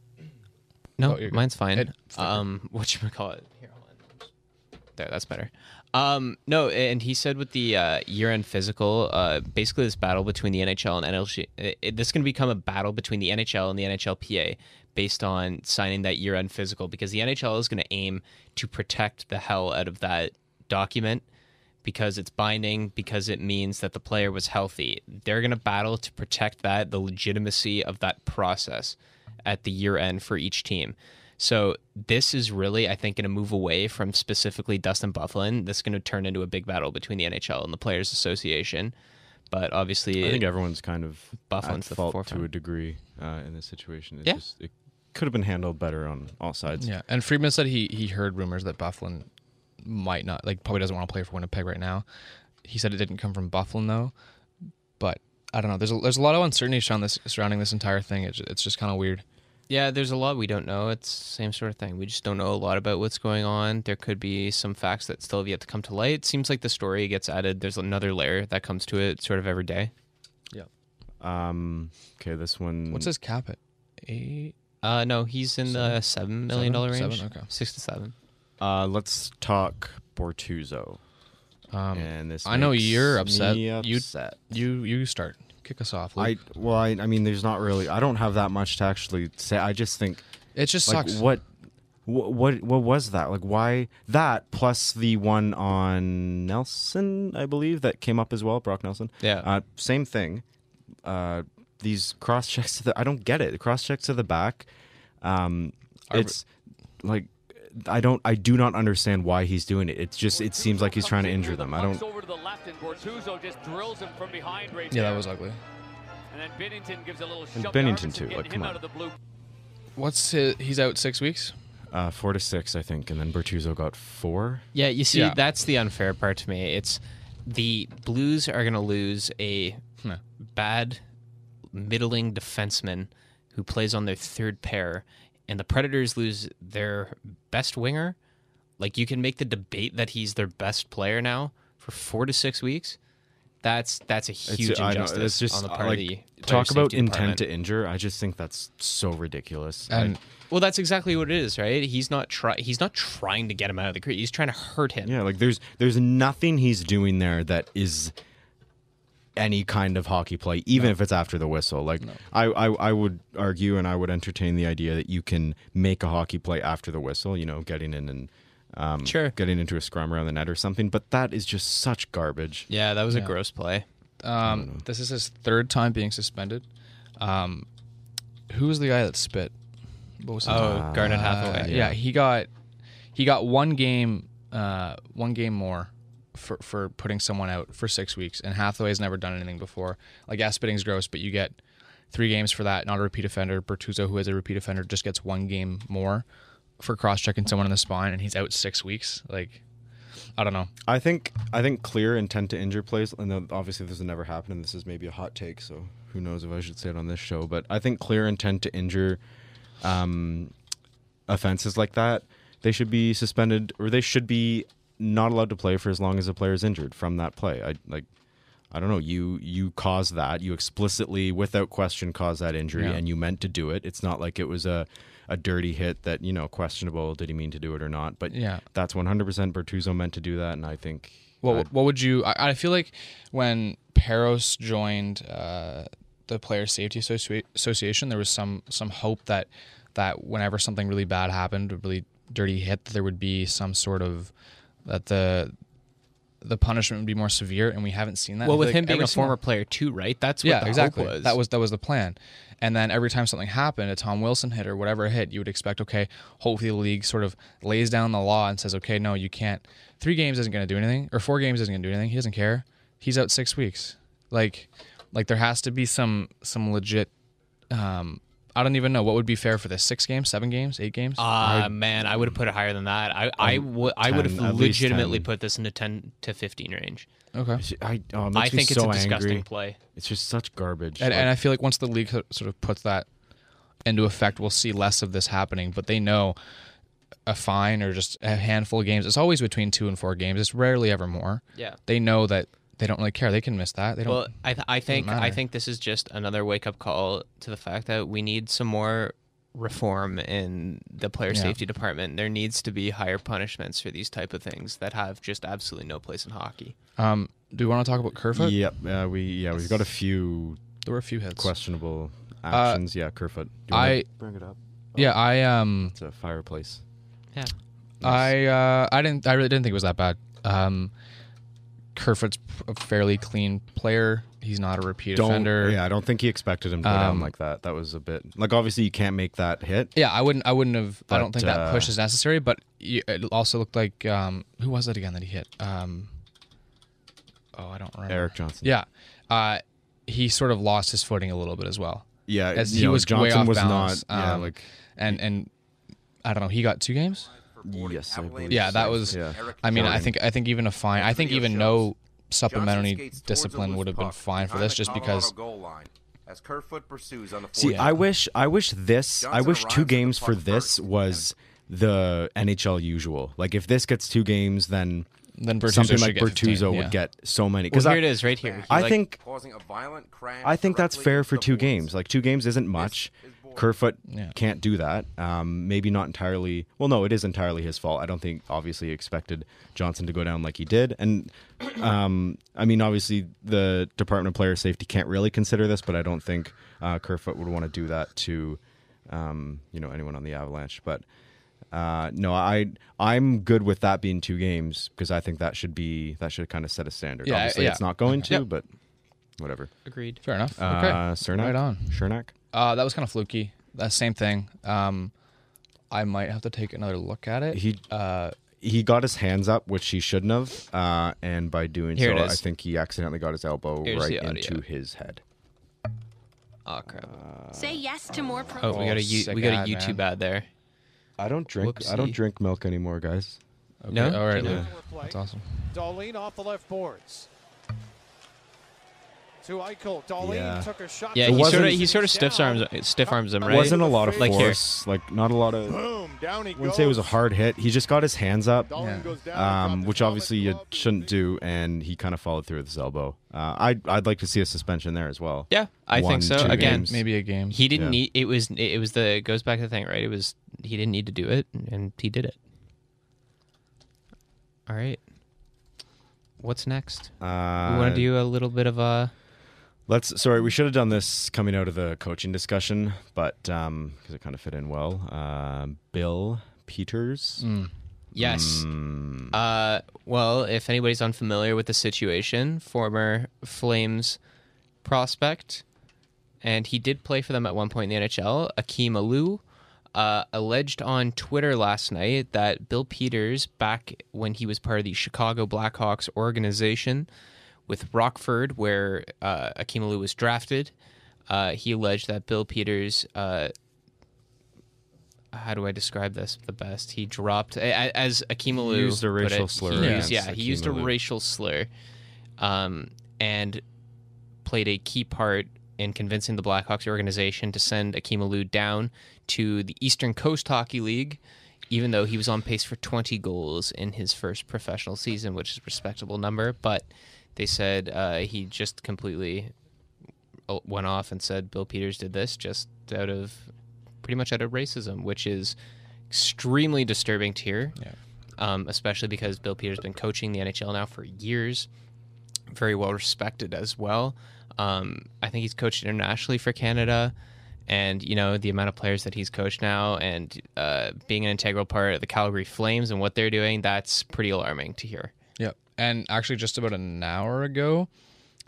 Speaker 2: No,
Speaker 3: Oh,
Speaker 2: mine's fine.
Speaker 3: It-
Speaker 2: um, what you call it? Here. There, that's better. Um, no, and he said with the uh, year-end physical, uh, basically this battle between the NHL and NHL, it- this is going to become a battle between the NHL and the NHLPA based on signing that year-end physical because the NHL is going to aim to protect the hell out of that document because it's binding because it means that the player was healthy. They're going to battle to protect that the legitimacy of that process at the year end for each team. So this is really, I think, going to move away from specifically Dustin Byfuglien. This is going to turn into a big battle between the NHL and the Players Association. But obviously,
Speaker 1: I think everyone's kind of
Speaker 2: Byfuglien's
Speaker 1: at
Speaker 2: the
Speaker 1: fault to a degree uh, in this situation. It's
Speaker 2: Yeah.
Speaker 1: just, it could have been handled better on all sides.
Speaker 3: Yeah, and Friedman said he he heard rumors that Byfuglien might not like probably doesn't want to play for Winnipeg right now. He said it didn't come from Byfuglien though, but I don't know. There's a, there's a lot of uncertainty surrounding this surrounding this entire thing. It's it's just kind of weird.
Speaker 2: Yeah, there's a lot we don't know. It's same sort of thing. We just don't know a lot about what's going on. There could be some facts that still have yet to come to light. It seems like the story gets added. There's another layer that comes to it sort of every day. Yeah.
Speaker 1: Um, okay, this one.
Speaker 3: What's his cap at? Eight.
Speaker 2: Uh, no, he's in the seven million dollar
Speaker 3: Seven?
Speaker 2: range.
Speaker 3: Seven? Okay.
Speaker 2: Six to seven.
Speaker 1: Uh, let's talk Bortuzzo.
Speaker 3: Um,
Speaker 1: and this
Speaker 3: I know
Speaker 1: makes
Speaker 3: you're upset.
Speaker 1: me
Speaker 3: You-
Speaker 1: upset.
Speaker 3: you you start. Kick us off. Luke.
Speaker 1: I well, I, I mean, there's not really. I don't have that much to actually say. I just think
Speaker 3: it just
Speaker 1: like
Speaker 3: sucks.
Speaker 1: what what what what was that like why that plus the one on nelson i believe that came up as well brock nelson
Speaker 2: Yeah.
Speaker 1: uh, same thing uh, these cross checks to the i don't get it the cross checks to the back um, it's like i don't i do not understand why he's doing it it's just it seems like he's trying to injure them i don't
Speaker 4: Over to the left, and Bortuzzo just drills him from behind right
Speaker 3: Yeah, that was ugly.
Speaker 4: And then Binnington gives a little
Speaker 1: And.
Speaker 4: Binnington,
Speaker 1: too, like, come on.
Speaker 4: of the blue.
Speaker 3: What's his, he's out six weeks?
Speaker 1: uh, four to six i think and then Bortuzzo got four
Speaker 2: Yeah, you see,
Speaker 3: Yeah.
Speaker 2: that's the unfair part to me. It's the Blues are going to lose a bad, middling defenseman who plays on their third pair, and the Predators lose their best winger. Like you can make the debate that he's their best player now for four to six weeks. That's that's a huge
Speaker 1: I know,
Speaker 2: injustice
Speaker 1: it's just
Speaker 2: on the
Speaker 1: uh,
Speaker 2: part
Speaker 1: like,
Speaker 2: of the
Speaker 1: talk about intent
Speaker 2: department.
Speaker 1: to injure i just think that's so ridiculous I-
Speaker 3: And
Speaker 2: Well, that's exactly what it is, right? He's not try he's not trying to get him out of the crease. He's trying to hurt him.
Speaker 1: Yeah, like there's there's nothing he's doing there that is any kind of hockey play, even if it's after the whistle. Like I, I I would argue and I would entertain the idea that you can make a hockey play after the whistle, you know, getting in and um,
Speaker 2: Sure.
Speaker 1: getting into a scrum around the net or something. But that is just such garbage.
Speaker 2: Yeah, that was a gross play.
Speaker 3: um, this is his third time being suspended. Um, who was the guy that spit? What was his
Speaker 2: Oh,
Speaker 3: name?
Speaker 2: Garnet
Speaker 3: Uh,
Speaker 2: Hathaway.
Speaker 3: yeah. he got he got one game uh, one game more for for putting someone out for six weeks, and Hathaway's never done anything before. Like ass spitting's gross, but you get three games for that. Not a repeat offender. Bortuzzo, who is a repeat offender, just gets one game more for cross checking someone in the spine, and he's out six weeks. Like I don't know.
Speaker 1: I think I think clear intent to injure plays, and obviously this has never happened, and this is maybe a hot take, so who knows if I should say it on this show. But I think clear intent to injure um, offenses like that, they should be suspended, or they should be not allowed to play for as long as a player is injured from that play. I like. I don't know. You you caused that. You explicitly, without question, caused that injury,
Speaker 3: Yeah.
Speaker 1: and you meant to do it. It's not like it was a, a dirty hit that you know questionable. Did he mean to do it or not? But
Speaker 3: Yeah.
Speaker 1: that's 100% Bortuzzo meant to do that, and I think.
Speaker 3: What
Speaker 1: I'd-
Speaker 3: what would you? I, I feel like when Parros joined uh, the Player Safety Associ- Association, there was some some hope that that whenever something really bad happened, a really dirty hit, that there would be some sort of that the the punishment would be more severe, and we haven't seen that.
Speaker 2: Well, with
Speaker 3: feel
Speaker 2: him being a former player too, right? That's what
Speaker 3: yeah, exactly.
Speaker 2: was.
Speaker 3: That was that was the plan. And then every time something happened, a Tom Wilson hit or whatever hit, you would expect, okay, hopefully the league sort of lays down the law and says, okay, no, you can't. Three games isn't going to do anything, or four games isn't going to do anything. He doesn't care. He's out six weeks. Like, Like there has to be some some legit. Um, I don't even know what would be fair for this. Six games, seven games, eight games.
Speaker 2: Uh, man, I would have put it higher than that. I I would I would have legitimately put this in the 10 to 15 range.
Speaker 3: okay.
Speaker 1: I, oh, it
Speaker 2: I
Speaker 1: makes me
Speaker 2: think it's
Speaker 1: so
Speaker 2: a disgusting
Speaker 1: angry.
Speaker 2: play.
Speaker 1: It's just such garbage.
Speaker 3: And,
Speaker 1: Like,
Speaker 3: and I feel like once the league sort of puts that into effect, we'll see less of this happening. But they know a fine or just a handful of games. It's always between two and four games. It's rarely ever more.
Speaker 2: Yeah.
Speaker 3: They know that they don't really care. They can miss that. They don't.
Speaker 2: Well, I th- I think I think this is just another wake up call to the fact that we need some more reform in the player
Speaker 3: Yeah.
Speaker 2: safety department. There needs to be higher punishments for these type of things that have just absolutely no place in hockey.
Speaker 3: um, do we want to talk about Kerfoot?
Speaker 1: yep. Uh, we yeah we've got a few
Speaker 3: There were a few hits.
Speaker 1: questionable actions. yeah, Kerfoot. Do you
Speaker 3: I-
Speaker 1: bring it up.
Speaker 3: Yeah, I um,
Speaker 1: It's a fireplace.
Speaker 2: Yeah.
Speaker 3: I uh, I didn't. I really didn't think it was that bad. Um, Kerfoot's a fairly clean player. He's not a repeat
Speaker 1: Don't.
Speaker 3: offender.
Speaker 1: Yeah, I don't think he expected him to go down
Speaker 3: Um,
Speaker 1: like that. That was a bit like obviously you can't make that hit.
Speaker 3: Yeah, I wouldn't. I wouldn't have. I don't
Speaker 1: But,
Speaker 3: think that
Speaker 1: uh,
Speaker 3: push is necessary. But it also looked like um, who was it again that he hit? Um, oh, I don't remember.
Speaker 1: Erik Johnson.
Speaker 3: Yeah, uh, he sort of lost his footing a little bit as well.
Speaker 1: Yeah,
Speaker 3: As he
Speaker 1: know,
Speaker 3: was
Speaker 1: Johnson
Speaker 3: way off
Speaker 1: was
Speaker 3: balance.
Speaker 1: not. Yeah,
Speaker 3: um,
Speaker 1: like
Speaker 3: and and I don't know. He got two games.
Speaker 1: Yes, I believe
Speaker 3: Yeah, that was.
Speaker 1: Yeah.
Speaker 3: I mean, I think I think even a fine. I think even no supplementary
Speaker 5: Johnson skates towards
Speaker 3: discipline would have been fine for this, just because.
Speaker 5: as Kerfoot pursues on the
Speaker 1: See, I wish, I wish this, I wish two games for this
Speaker 5: first
Speaker 1: was the NHL usual. Like if this gets two games, then
Speaker 3: Then Bortuzzo
Speaker 1: something like
Speaker 3: get 15,
Speaker 1: Bortuzzo
Speaker 3: yeah.
Speaker 1: would get so many.
Speaker 2: Well,
Speaker 1: Because
Speaker 2: here
Speaker 1: I,
Speaker 2: it is, right here. He,
Speaker 1: I
Speaker 2: like-
Speaker 1: think,
Speaker 5: causing a violent crash
Speaker 1: I think that's fair for two
Speaker 5: boards.
Speaker 1: games. Like two games isn't much.
Speaker 5: is boring.
Speaker 1: Kerfoot
Speaker 3: Yeah.
Speaker 1: can't do that. Um, maybe not entirely. Well, no, it is entirely his fault. I don't think obviously he expected Johnson to go down like he did. And um, I mean, obviously the Department of Player Safety can't really consider this, but I don't think uh, Kerfoot would want to do that to um, you know anyone on the Avalanche. But uh, no, I I'm good with that being two games because I think that should be that should kind of set a standard.
Speaker 3: Yeah,
Speaker 1: Obviously,
Speaker 3: yeah.
Speaker 1: it's not going to, but whatever.
Speaker 2: agreed.
Speaker 3: Fair enough.
Speaker 1: Uh,
Speaker 3: Okay.
Speaker 1: Cernak,
Speaker 3: Right on.
Speaker 1: Cernak.
Speaker 3: Uh, that was kind of fluky. That same thing. Um, I might have to take another look at it.
Speaker 1: He
Speaker 3: uh,
Speaker 1: he got his hands up, which he shouldn't have, uh, and by doing
Speaker 2: Here
Speaker 1: so,
Speaker 2: it
Speaker 1: I
Speaker 2: is.
Speaker 1: think he accidentally got his elbow
Speaker 2: Here's
Speaker 1: right
Speaker 2: the audio.
Speaker 1: into his head.
Speaker 2: Oh crap.
Speaker 6: Say yes to more pro.
Speaker 2: Oh, we got a
Speaker 3: sick
Speaker 2: we got a
Speaker 3: ad,
Speaker 2: YouTube
Speaker 3: man.
Speaker 2: ad there.
Speaker 1: I don't drink. I don't drink milk anymore, guys.
Speaker 3: okay.
Speaker 2: No?
Speaker 3: All right.
Speaker 2: Yeah.
Speaker 3: Lou. That's awesome.
Speaker 7: Dahlin off the left boards. To Eichel. Dahlin
Speaker 1: Yeah.
Speaker 7: took a shot.
Speaker 2: Yeah, he sort of
Speaker 1: wasn't-
Speaker 2: he sort of stiff arms stiff arms him, right?
Speaker 1: Wasn't a lot of
Speaker 2: Like here.
Speaker 1: force. Like not a lot of.
Speaker 7: Boom. Down he
Speaker 1: wouldn't say it was a hard hit. He just got his hands up,
Speaker 3: Yeah.
Speaker 1: um, which obviously you shouldn't do, and he kind of followed through with his elbow. Uh, I'd I'd like to see a suspension there as well.
Speaker 2: Yeah, I
Speaker 1: One,
Speaker 2: think so.
Speaker 1: two
Speaker 2: Again,
Speaker 1: games.
Speaker 3: Maybe a game.
Speaker 2: he didn't
Speaker 1: Yeah.
Speaker 2: need it was it was the it goes back to the thing, right? It was he didn't need to do it and he did it. All right. What's next?
Speaker 1: Uh,
Speaker 2: we want to do a little bit of a
Speaker 1: Let's. Sorry, we should have done this coming out of the coaching discussion, but because it kind of fit in well. Uh, Bill Peters.
Speaker 3: Mm.
Speaker 2: yes.
Speaker 1: Mm,
Speaker 2: Uh, well, if anybody's unfamiliar with the situation, former Flames prospect, and he did play for them at one point in the NHL. Akim Aliu uh, alleged on Twitter last night that Bill Peters, back when he was part of the Chicago Blackhawks organization with Rockford, where uh, Akim was drafted, uh, he alleged that Bill Peters. Uh, how do I describe this the best? He dropped as Akim
Speaker 1: Used a racial
Speaker 2: it,
Speaker 1: slur
Speaker 2: He used, yeah, he used a racial slur, um, and played a key part in convincing the Blackhawks organization to send Akim Aliu down to the Eastern Coast Hockey League, even though he was on pace for 20 goals in his first professional season, which is a respectable number. But they said uh, he just completely uh, went off and said Bill Peters did this just out of pretty much out of racism, which is extremely disturbing to hear.
Speaker 3: Yeah.
Speaker 2: Um, especially because Bill Peters has been coaching the NHL now for years, very well respected as well. Um, I think he's coached internationally for Canada, and you know the amount of players that he's coached now, and uh, being an integral part of the Calgary Flames and what they're doing, that's pretty alarming to hear.
Speaker 3: And actually, just about an hour ago,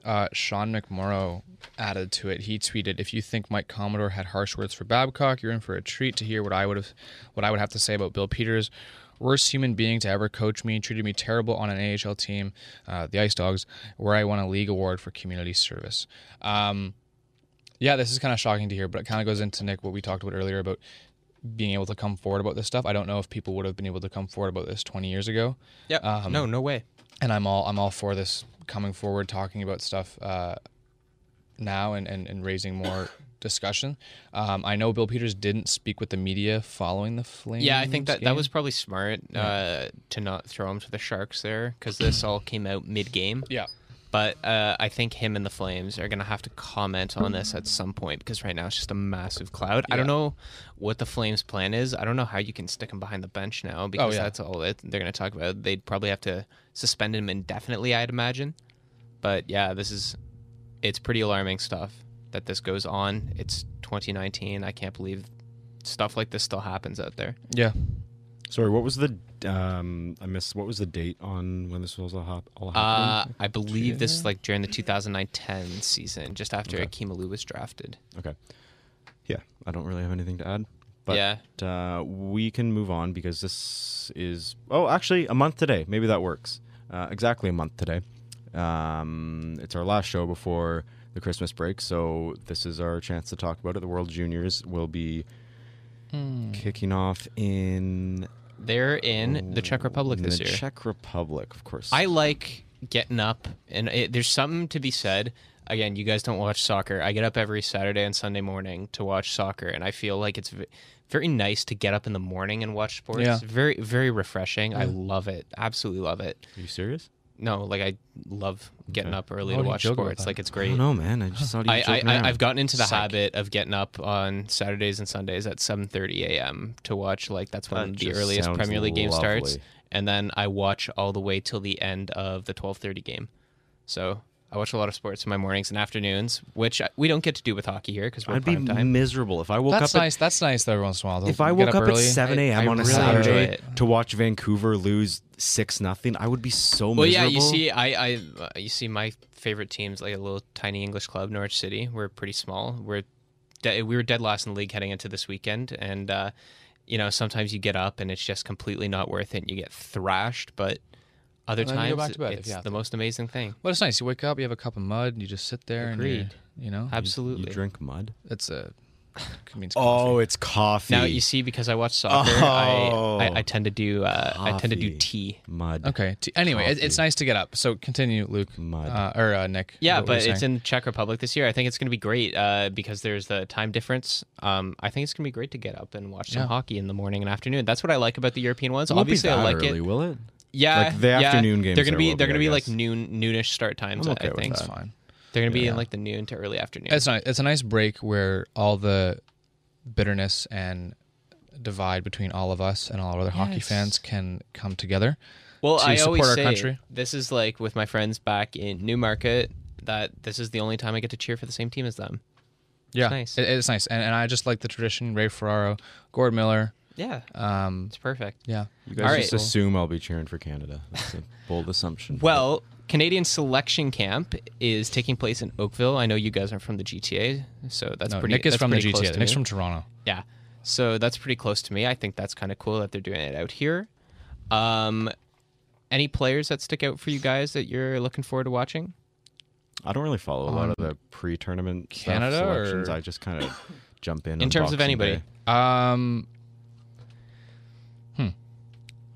Speaker 3: uh, Sean McMorrow added to it. He tweeted, "If you think Mike Commodore had harsh words for Babcock, you're in for a treat to hear what I would have, what I would have to say about Bill Peters. worst human being to ever coach me, treated me terrible on an AHL team, uh, the Ice Dogs, where I won a league award for community service. Um, yeah, this is kind of shocking to hear, but it kind of goes into Nick what we talked about earlier about being able to come forward about this stuff. I don't know if people would have been able to come forward about this 20 years ago.
Speaker 2: Yeah.
Speaker 3: Um,
Speaker 2: no, no way.
Speaker 3: and I'm all I'm all for this coming forward, talking about stuff uh, now and, and, and raising more discussion. Um, I know Bill Peters didn't speak with the media following the Flames.
Speaker 2: Yeah, I think that that was probably smart uh, to not throw him to the Sharks there because this all came out mid game.
Speaker 3: yeah.
Speaker 2: But uh, I think him and the Flames are going to have to comment on this at some point because right now it's just a massive cloud. I don't know what the Flames' plan is. I don't know how you can stick him behind the bench now because
Speaker 3: Oh, yeah.
Speaker 2: that's all that they're going to talk about. They'd probably have to suspend him indefinitely, I'd imagine. But yeah, this is it's pretty alarming stuff that this goes on. It's 2019. I can't believe stuff like this still happens out there.
Speaker 3: Yeah.
Speaker 1: Sorry, what was the um I missed what was the date on when this was all, hap- all
Speaker 2: Uh. I believe this is like during the 2009-10 season, just after
Speaker 1: Okay.
Speaker 2: Akim Aliu was drafted.
Speaker 1: okay. Yeah, I don't really have anything to add. But
Speaker 2: Yeah.
Speaker 1: uh, we can move on because this is oh actually a month today. Maybe that works. Uh, exactly a month today. Um, it's our last show before the Christmas break, so this is our chance to talk about it. The World Juniors will be Hmm. kicking off in
Speaker 2: They're in the Czech oh, Republic
Speaker 1: in
Speaker 2: this
Speaker 1: the
Speaker 2: year.
Speaker 1: Czech Republic, of course.
Speaker 2: I like getting up, and it, there's something to be said. Again, you guys don't watch soccer. I get up every Saturday and Sunday morning to watch soccer, and I feel like it's v- very nice to get up in the morning and watch sports.
Speaker 3: Yeah.
Speaker 2: Very, very refreshing. I love it. Absolutely love it.
Speaker 1: Are you serious?
Speaker 2: No, like I love getting
Speaker 1: Okay.
Speaker 2: up early
Speaker 3: Why
Speaker 2: to watch sports. Like it's great.
Speaker 1: don't man. I just thought he
Speaker 2: I, I, I I've gotten into the
Speaker 3: Psych.
Speaker 2: habit of getting up on Saturdays and Sundays at 7:30 a.m. to watch like that's when
Speaker 1: That
Speaker 2: the earliest Premier League game starts, and then I watch all the way till the end of the 12:30 game. So I watch a lot of sports in my mornings and afternoons, which I- we don't get to do with hockey here because we're
Speaker 1: I'd be
Speaker 2: time.
Speaker 1: miserable if I woke
Speaker 3: That's
Speaker 1: up
Speaker 3: nice. That's nice that every once in a while.
Speaker 1: if I woke up, at
Speaker 3: early.
Speaker 1: 7 a.m. On a
Speaker 2: really
Speaker 1: Saturday to watch Vancouver lose six nothing. I would be so
Speaker 2: Well,
Speaker 1: miserable.
Speaker 2: yeah, you see, I, I, uh, you see, my favorite teams like a little tiny English club, Norwich City. We're pretty small. We're de- we were dead last in the league heading into this weekend, and uh, you know sometimes you get up and it's just completely not worth it. and You get thrashed, but other
Speaker 3: And you
Speaker 2: times
Speaker 3: go back to bed
Speaker 2: it's the
Speaker 3: to.
Speaker 2: most amazing thing.
Speaker 3: But it's nice. You wake up, you have a cup of mud, and you just sit there and you, you know,
Speaker 2: Absolutely.
Speaker 1: You drink mud.
Speaker 3: it's a it means
Speaker 1: Oh, it's coffee.
Speaker 2: now you see, because I watch soccer,
Speaker 1: Oh.
Speaker 2: I, I I tend to do uh, I tend to do tea.
Speaker 1: mud.
Speaker 3: Okay. T- anyway, it, it's nice to get up. So continue, Luke.
Speaker 1: Mud.
Speaker 3: Uh, or uh, Nick.
Speaker 2: Yeah,
Speaker 3: what were you
Speaker 2: but it's in Czech Republic this year. I think it's going to be great uh, because there's the time difference. Um, I think it's going to be great to get up and watch some
Speaker 3: Yeah.
Speaker 2: hockey in the morning and afternoon. That's what I like about the European ones.
Speaker 1: It won't be
Speaker 2: Obviously, I like
Speaker 1: early,
Speaker 2: it.
Speaker 1: will it?
Speaker 2: Yeah,
Speaker 1: Like, the
Speaker 2: yeah.
Speaker 1: afternoon games
Speaker 2: They're gonna
Speaker 1: there
Speaker 2: be
Speaker 1: will
Speaker 2: they're
Speaker 1: be,
Speaker 2: gonna
Speaker 1: I
Speaker 2: be like
Speaker 1: guess.
Speaker 2: noon noonish start times.
Speaker 1: I'm okay
Speaker 2: I
Speaker 1: with
Speaker 2: think
Speaker 1: that.
Speaker 3: That's fine.
Speaker 2: they're gonna be
Speaker 3: Yeah.
Speaker 2: in like the noon to early afternoon.
Speaker 3: It's nice. It's a nice break where all the bitterness and divide between all of us and all our other hockey fans can come together.
Speaker 2: well,
Speaker 3: to
Speaker 2: I
Speaker 3: support
Speaker 2: always
Speaker 3: our
Speaker 2: say
Speaker 3: country.
Speaker 2: this is like with my friends back in Newmarket that this is the only time I get to cheer for the same team as them.
Speaker 3: Yeah,
Speaker 2: nice.
Speaker 3: It, it's nice, and, and I just like the tradition. Ray Ferraro, Gord Miller.
Speaker 2: Yeah,
Speaker 3: Um,
Speaker 2: it's perfect.
Speaker 3: yeah,
Speaker 1: You guys
Speaker 2: All
Speaker 1: just
Speaker 2: right.
Speaker 1: assume I'll be cheering for Canada. That's a bold assumption.
Speaker 2: Well, Canadian selection camp is taking place in Oakville. I know you guys are from the GTA, so that's
Speaker 3: no,
Speaker 2: pretty.
Speaker 3: Nick is
Speaker 2: that's
Speaker 3: from the
Speaker 2: close
Speaker 3: GTA.
Speaker 2: to
Speaker 3: Nick's
Speaker 2: me.
Speaker 3: from Toronto.
Speaker 2: Yeah. So that's pretty close to me. I think that's kind of cool that they're doing it out here. Um, any players that stick out for you guys that you're looking forward to watching?
Speaker 1: I don't really follow a lot of the pre-tournament stuff,
Speaker 3: Canada
Speaker 1: selections.
Speaker 3: or-
Speaker 1: I just kind of jump in.
Speaker 2: In
Speaker 1: on
Speaker 2: terms of anybody.
Speaker 3: Um,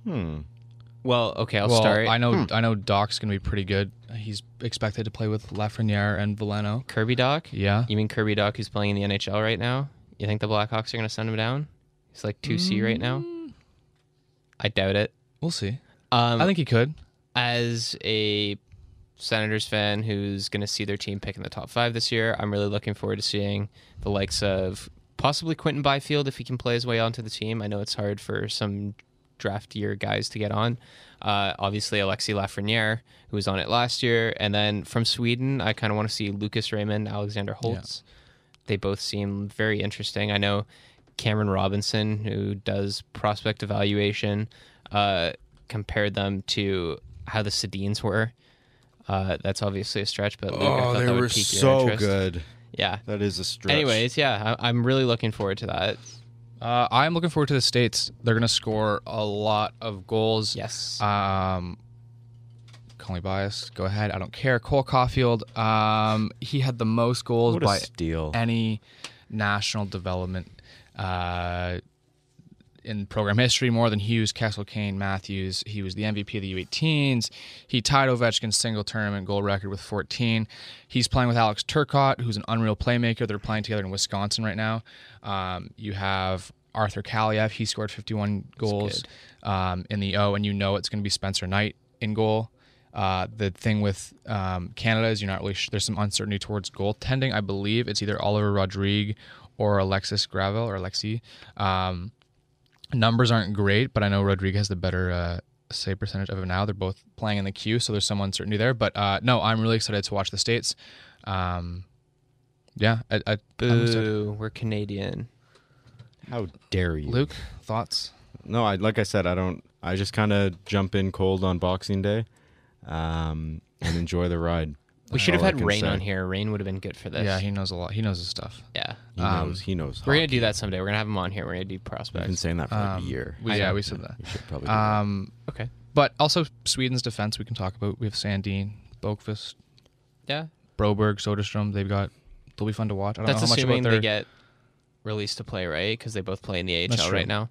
Speaker 1: Hmm.
Speaker 2: Well, okay, I'll
Speaker 3: well,
Speaker 2: start.
Speaker 3: I know I know Dach's gonna be pretty good. He's expected to play with Lafreniere and Valeno.
Speaker 2: Kirby Dach.
Speaker 3: Yeah,
Speaker 2: You mean Kirby Dach, who's playing in the NHL right now? You think the Blackhawks are going to send him down? He's like two C right now. I doubt it.
Speaker 3: we'll see.
Speaker 2: Um,
Speaker 3: I think he could.
Speaker 2: as a Senators fan who's going to see their team pick in the top five this year, I'm really looking forward to seeing the likes of possibly Quinton Byfield if he can play his way onto the team. I know it's hard for some draft year guys to get on. Uh, obviously, Alexis Lafreniere, who was on it last year. And then from Sweden, I kind of want to see Lucas Raymond, Alexander Holtz. They both seem very interesting. I know Cameron Robinson, who does prospect evaluation, uh, compared them to how the Sedins were. Uh, that's obviously a stretch, but Luke, I
Speaker 1: Oh,
Speaker 2: thought
Speaker 1: they
Speaker 2: that would
Speaker 1: were
Speaker 2: pique your
Speaker 1: so good.
Speaker 2: Yeah.
Speaker 1: That is a stretch.
Speaker 2: Anyways, yeah, I, I'm really looking forward to that.
Speaker 3: Uh, I'm looking forward to the states. They're going to score a lot of goals.
Speaker 2: Yes.
Speaker 3: Um, call me biased. Go ahead. I don't care. Cole Caufield. Um, he had the most goals by
Speaker 1: steal.
Speaker 3: any national development uh, in program history, more than Hughes, Kessel, Kane, Matthews. He was the MVP of the U18s. He tied Ovechkin's single tournament goal record with 14. He's playing with Alex Turcotte, who's an unreal playmaker. They're playing together in Wisconsin right now. Um, you have Arthur Kaliev. He scored 51 goals um, in the O, and you know it's going to be Spencer Knight in goal. Uh, the thing with um, Canada is you're not really sh- there's some uncertainty towards goaltending. I believe it's either Oliver Rodrigue or Alexis Gravel or Alexi. Um, numbers aren't great, but I know Rodriguez has the better uh, save percentage of it now. They're both playing in the queue, so there's some uncertainty there. But uh, no, I'm really excited to watch the states. Um, yeah, I, I,
Speaker 2: Boo. We're Canadian.
Speaker 1: How dare you?
Speaker 3: Luke, thoughts?
Speaker 1: No, I like I said, I don't. I just kind of jump in cold on Boxing Day, um, and enjoy the ride.
Speaker 2: We should have had Rain
Speaker 1: say.
Speaker 2: on here. Rain would have been good for this.
Speaker 3: Yeah, he knows a lot. He knows his stuff.
Speaker 2: yeah.
Speaker 1: He
Speaker 3: Um,
Speaker 1: knows. He knows.
Speaker 2: We're gonna
Speaker 1: hockey.
Speaker 2: do that someday. We're gonna have him on here. We're gonna do
Speaker 1: We've been
Speaker 2: prospects.
Speaker 1: saying that for like
Speaker 3: Um,
Speaker 1: a year.
Speaker 3: we- yeah, we said that.
Speaker 1: We should probably. do that.
Speaker 3: Um,
Speaker 2: Okay.
Speaker 3: but also Sweden's defense we can talk about. We have Sandin, Boqvist,
Speaker 2: Yeah.
Speaker 3: Broberg, Soderstrom. They've got. They'll be fun to watch. I don't
Speaker 2: That's
Speaker 3: know how much
Speaker 2: assuming
Speaker 3: about
Speaker 2: they
Speaker 3: their.
Speaker 2: get released to play, right? Because they both play in the
Speaker 3: That's
Speaker 2: AHL
Speaker 3: true.
Speaker 2: right now.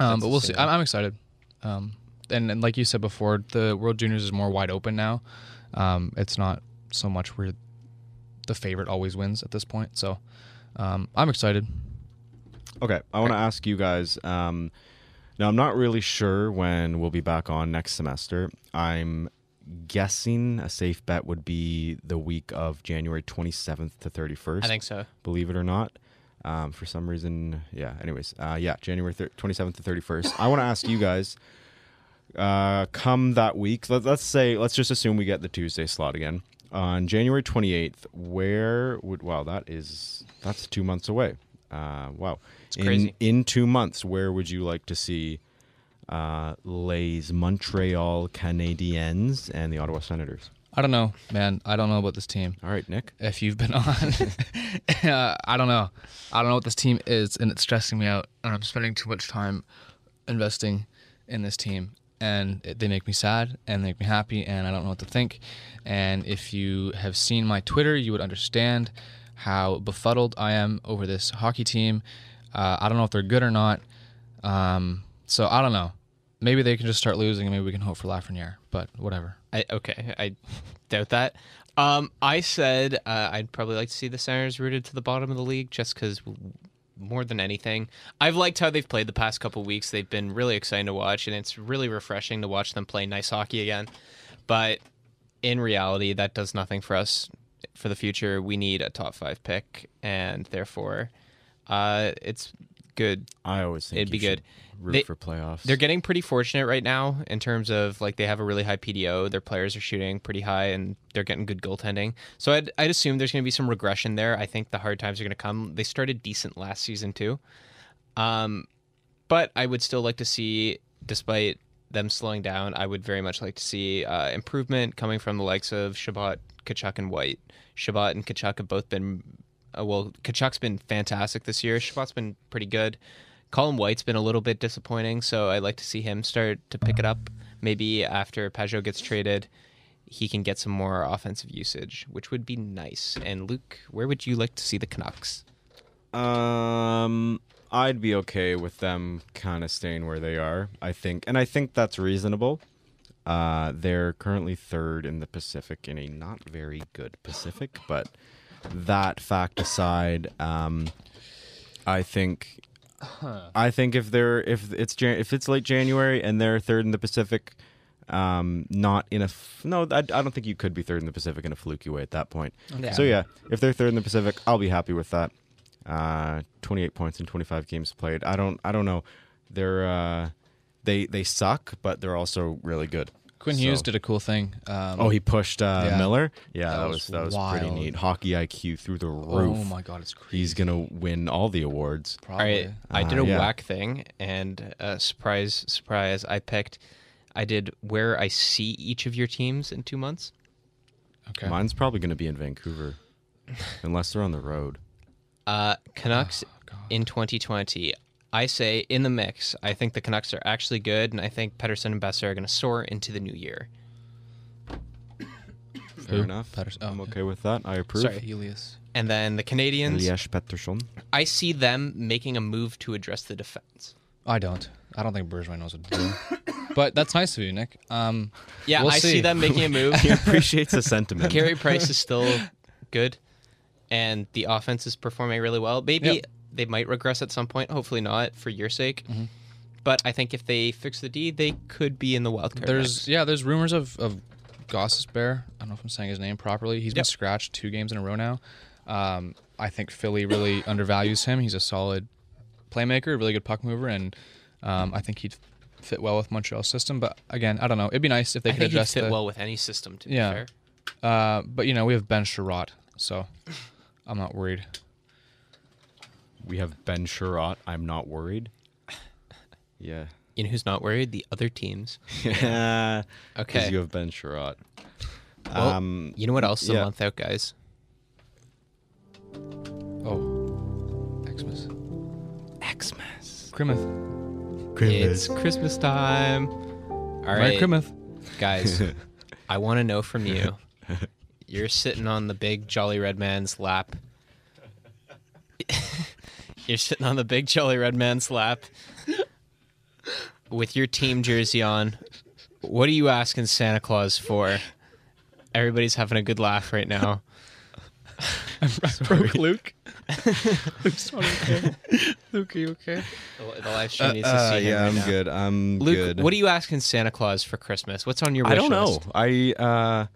Speaker 3: um, but we'll see. I'm, I'm excited. Um, and, and like you said before, the World Juniors is more wide open now. Um, it's not so much where the favorite always wins at this point. So um, I'm excited.
Speaker 1: Okay, I want to ask you guys. Um, now, I'm not really sure when we'll be back on next semester. I'm guessing a safe bet would be the week of January 27th to 31st.
Speaker 2: I think so.
Speaker 1: Believe it or not. Um, for some reason, yeah. Anyways, uh, yeah, January thir- 27th to 31st. I want to ask you guys. Uh, come that week, let, let's say, let's just assume we get the Tuesday slot again on January 28th. Where would wow, that is that's two months away. Uh, wow,
Speaker 2: It's
Speaker 1: in,
Speaker 2: crazy.
Speaker 1: In two months, where would you like to see uh, Les Montreal Canadiens and the Ottawa Senators?
Speaker 3: I don't know, man. I don't know about this team.
Speaker 1: All right, Nick.
Speaker 3: if you've been on. uh, I don't know. I don't know what this team is, and it's stressing me out. And I'm spending too much time investing in this team, and they make me sad and they make me happy, and I don't know what to think. And if you have seen my Twitter, you would understand how befuddled I am over this hockey team. Uh, I don't know if they're good or not. Um, so I don't know. Maybe they can just start losing, and maybe we can hope for Lafreniere. But whatever.
Speaker 2: I, okay, I doubt that. Um, I said uh, I'd probably like to see the Senators rooted to the bottom of the league, just because more than anything, I've liked how they've played the past couple weeks. They've been really exciting to watch, and it's really refreshing to watch them play nice hockey again. But in reality, that does nothing for us for the future. We need a top five pick, and therefore, uh, it's good
Speaker 1: I always think
Speaker 2: It'd be good.
Speaker 1: Root
Speaker 2: They-
Speaker 1: for playoffs.
Speaker 2: they're getting pretty fortunate right now in terms of like they have a really high PDO. Their players are shooting pretty high and they're getting good goaltending. So I'd, I'd assume there's going to be some regression there. I think the hard times are going to come. They started decent last season too. Um, but I would still like to see, despite them slowing down, I would very much like to see uh, improvement coming from the likes of Chabot, Tkachuk, and White. Chabot and Tkachuk have both been, uh, well, Tkachuk's been fantastic this year. Chabot's been pretty good. Colin White's been a little bit disappointing, so I'd like to see him start to pick it up. Maybe after Pageau gets traded, he can get some more offensive usage, which would be nice. And Luke, where would you like to see the Canucks?
Speaker 1: Um, I'd be okay with them kind of staying where they are. I think, and I think that's reasonable. Uh, they're currently third in the Pacific in a not very good Pacific, but that fact aside, um, I think, I think if they're if it's Jan- if it's late January and they're third in the Pacific, um, not in a f- no, I, I don't think you could be third in the Pacific in a fluky way at that point.
Speaker 2: Yeah.
Speaker 1: So yeah, if they're third in the Pacific, I'll be happy with that. Uh, 28 points in 25 games played. I don't I don't know. They're uh, they they suck, but they're also really good.
Speaker 3: Quinn Hughes
Speaker 1: So-
Speaker 3: did a cool thing. Um,
Speaker 1: Oh, he pushed uh,
Speaker 3: Yeah.
Speaker 1: Miller. Yeah,
Speaker 3: That
Speaker 1: that,
Speaker 3: was
Speaker 1: was that was pretty neat. Hockey IQ through the roof.
Speaker 3: Oh my god, it's crazy.
Speaker 1: He's gonna win all the awards.
Speaker 2: All
Speaker 3: Probably.
Speaker 2: right, I
Speaker 1: Uh,
Speaker 2: did a
Speaker 1: yeah.
Speaker 2: whack thing, and uh, surprise, surprise, I picked. I did where I see each of your teams in two months.
Speaker 3: Okay.
Speaker 1: Mine's probably gonna be in Vancouver, unless they're on the road.
Speaker 2: Uh, Canucks
Speaker 3: Oh,
Speaker 2: in 2020. I say in the mix. I think the Canucks are actually good, and I think Pedersen and Boeser are going to soar into the new year.
Speaker 1: Fair
Speaker 3: Who?
Speaker 1: enough.
Speaker 3: Patterson- oh,
Speaker 1: I'm
Speaker 3: okay.
Speaker 1: okay with that. I approve.
Speaker 3: Sorry, Helios.
Speaker 2: And then the Canadians,
Speaker 1: Elias Pettersson.
Speaker 2: I see them making a move to address the defense.
Speaker 3: I don't. I don't think Bergevin knows what to do. but that's nice of you, Nick. Um,
Speaker 2: Yeah,
Speaker 3: We'll
Speaker 2: I see.
Speaker 3: see.
Speaker 2: them making a move.
Speaker 1: He appreciates the sentiment.
Speaker 2: Carey Price is still good, and the offense is performing really well. Maybe
Speaker 3: Yep.
Speaker 2: They might regress at some point. Hopefully not for your sake.
Speaker 3: Mm-hmm.
Speaker 2: But I think if they fix the D, they could be in the wild card.
Speaker 3: there's
Speaker 2: mix.
Speaker 3: yeah, there's rumors of of Gostisbehere. I don't know if I'm saying his name properly. He's been scratched two games in a row now. Um, I think Philly really undervalues him. He's a solid playmaker, a really good puck mover, and um, I think he'd fit well with Montreal's system. But again, I don't know. It'd be nice if they
Speaker 2: I
Speaker 3: could
Speaker 2: think he'd fit
Speaker 3: the,
Speaker 2: well with any system. To
Speaker 3: Yeah.
Speaker 2: be fair.
Speaker 3: Uh, but you know, we have Ben Chiarot, so I'm not worried.
Speaker 1: We have Ben Chiarot. I'm not worried. Yeah.
Speaker 2: You know who's not worried? The other teams.
Speaker 1: Yeah.
Speaker 2: Okay.
Speaker 1: Because you have Ben Chiarot.
Speaker 2: Well,
Speaker 1: um,
Speaker 2: you know what else is
Speaker 1: yeah.
Speaker 2: a month out, guys?
Speaker 3: Oh, Xmas,
Speaker 2: Xmas.
Speaker 3: Crimith,
Speaker 2: It's Christmas time. All right,
Speaker 3: Merry
Speaker 2: right, guys. I want to know from you. You're sitting on the big jolly red man's lap. You're sitting on the big jolly red man's lap with your team jersey on. What are you asking Santa Claus for? Everybody's having a good laugh right now.
Speaker 3: I'm broke Luke. Luke's not okay. Luke, are you okay?
Speaker 2: The the live stream needs to
Speaker 1: uh,
Speaker 2: see him
Speaker 1: yeah,
Speaker 2: right
Speaker 1: I'm
Speaker 2: now.
Speaker 1: good. I'm
Speaker 2: Luke,
Speaker 1: good.
Speaker 2: what are you asking Santa Claus for Christmas? What's on your wish
Speaker 1: I don't know.
Speaker 2: list?
Speaker 1: I uh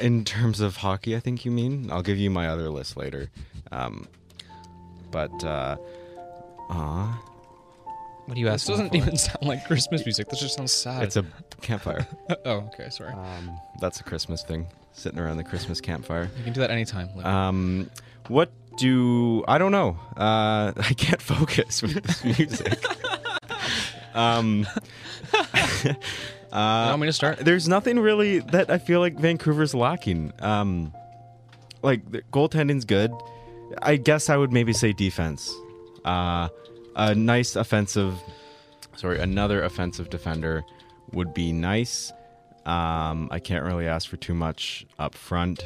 Speaker 1: in terms of hockey, I think you mean. I'll give you my other list later. Um but uh aw,
Speaker 2: What do you
Speaker 3: This
Speaker 2: ask?
Speaker 3: doesn't even sound like Christmas music. This just sounds sad.
Speaker 1: it's a campfire.
Speaker 3: oh, okay, sorry.
Speaker 1: Um that's a Christmas thing. Sitting around the Christmas campfire.
Speaker 3: you can do that anytime. Luke.
Speaker 1: Um what do I don't know. Uh I can't focus with this music. um
Speaker 3: you
Speaker 1: uh
Speaker 3: want me to start?
Speaker 1: there's nothing really that I feel like Vancouver's lacking. Um, like the goaltending's good. I guess I would maybe say defense. Uh, a nice offensive, sorry, another offensive defender would be nice. Um, I can't really ask for too much up front.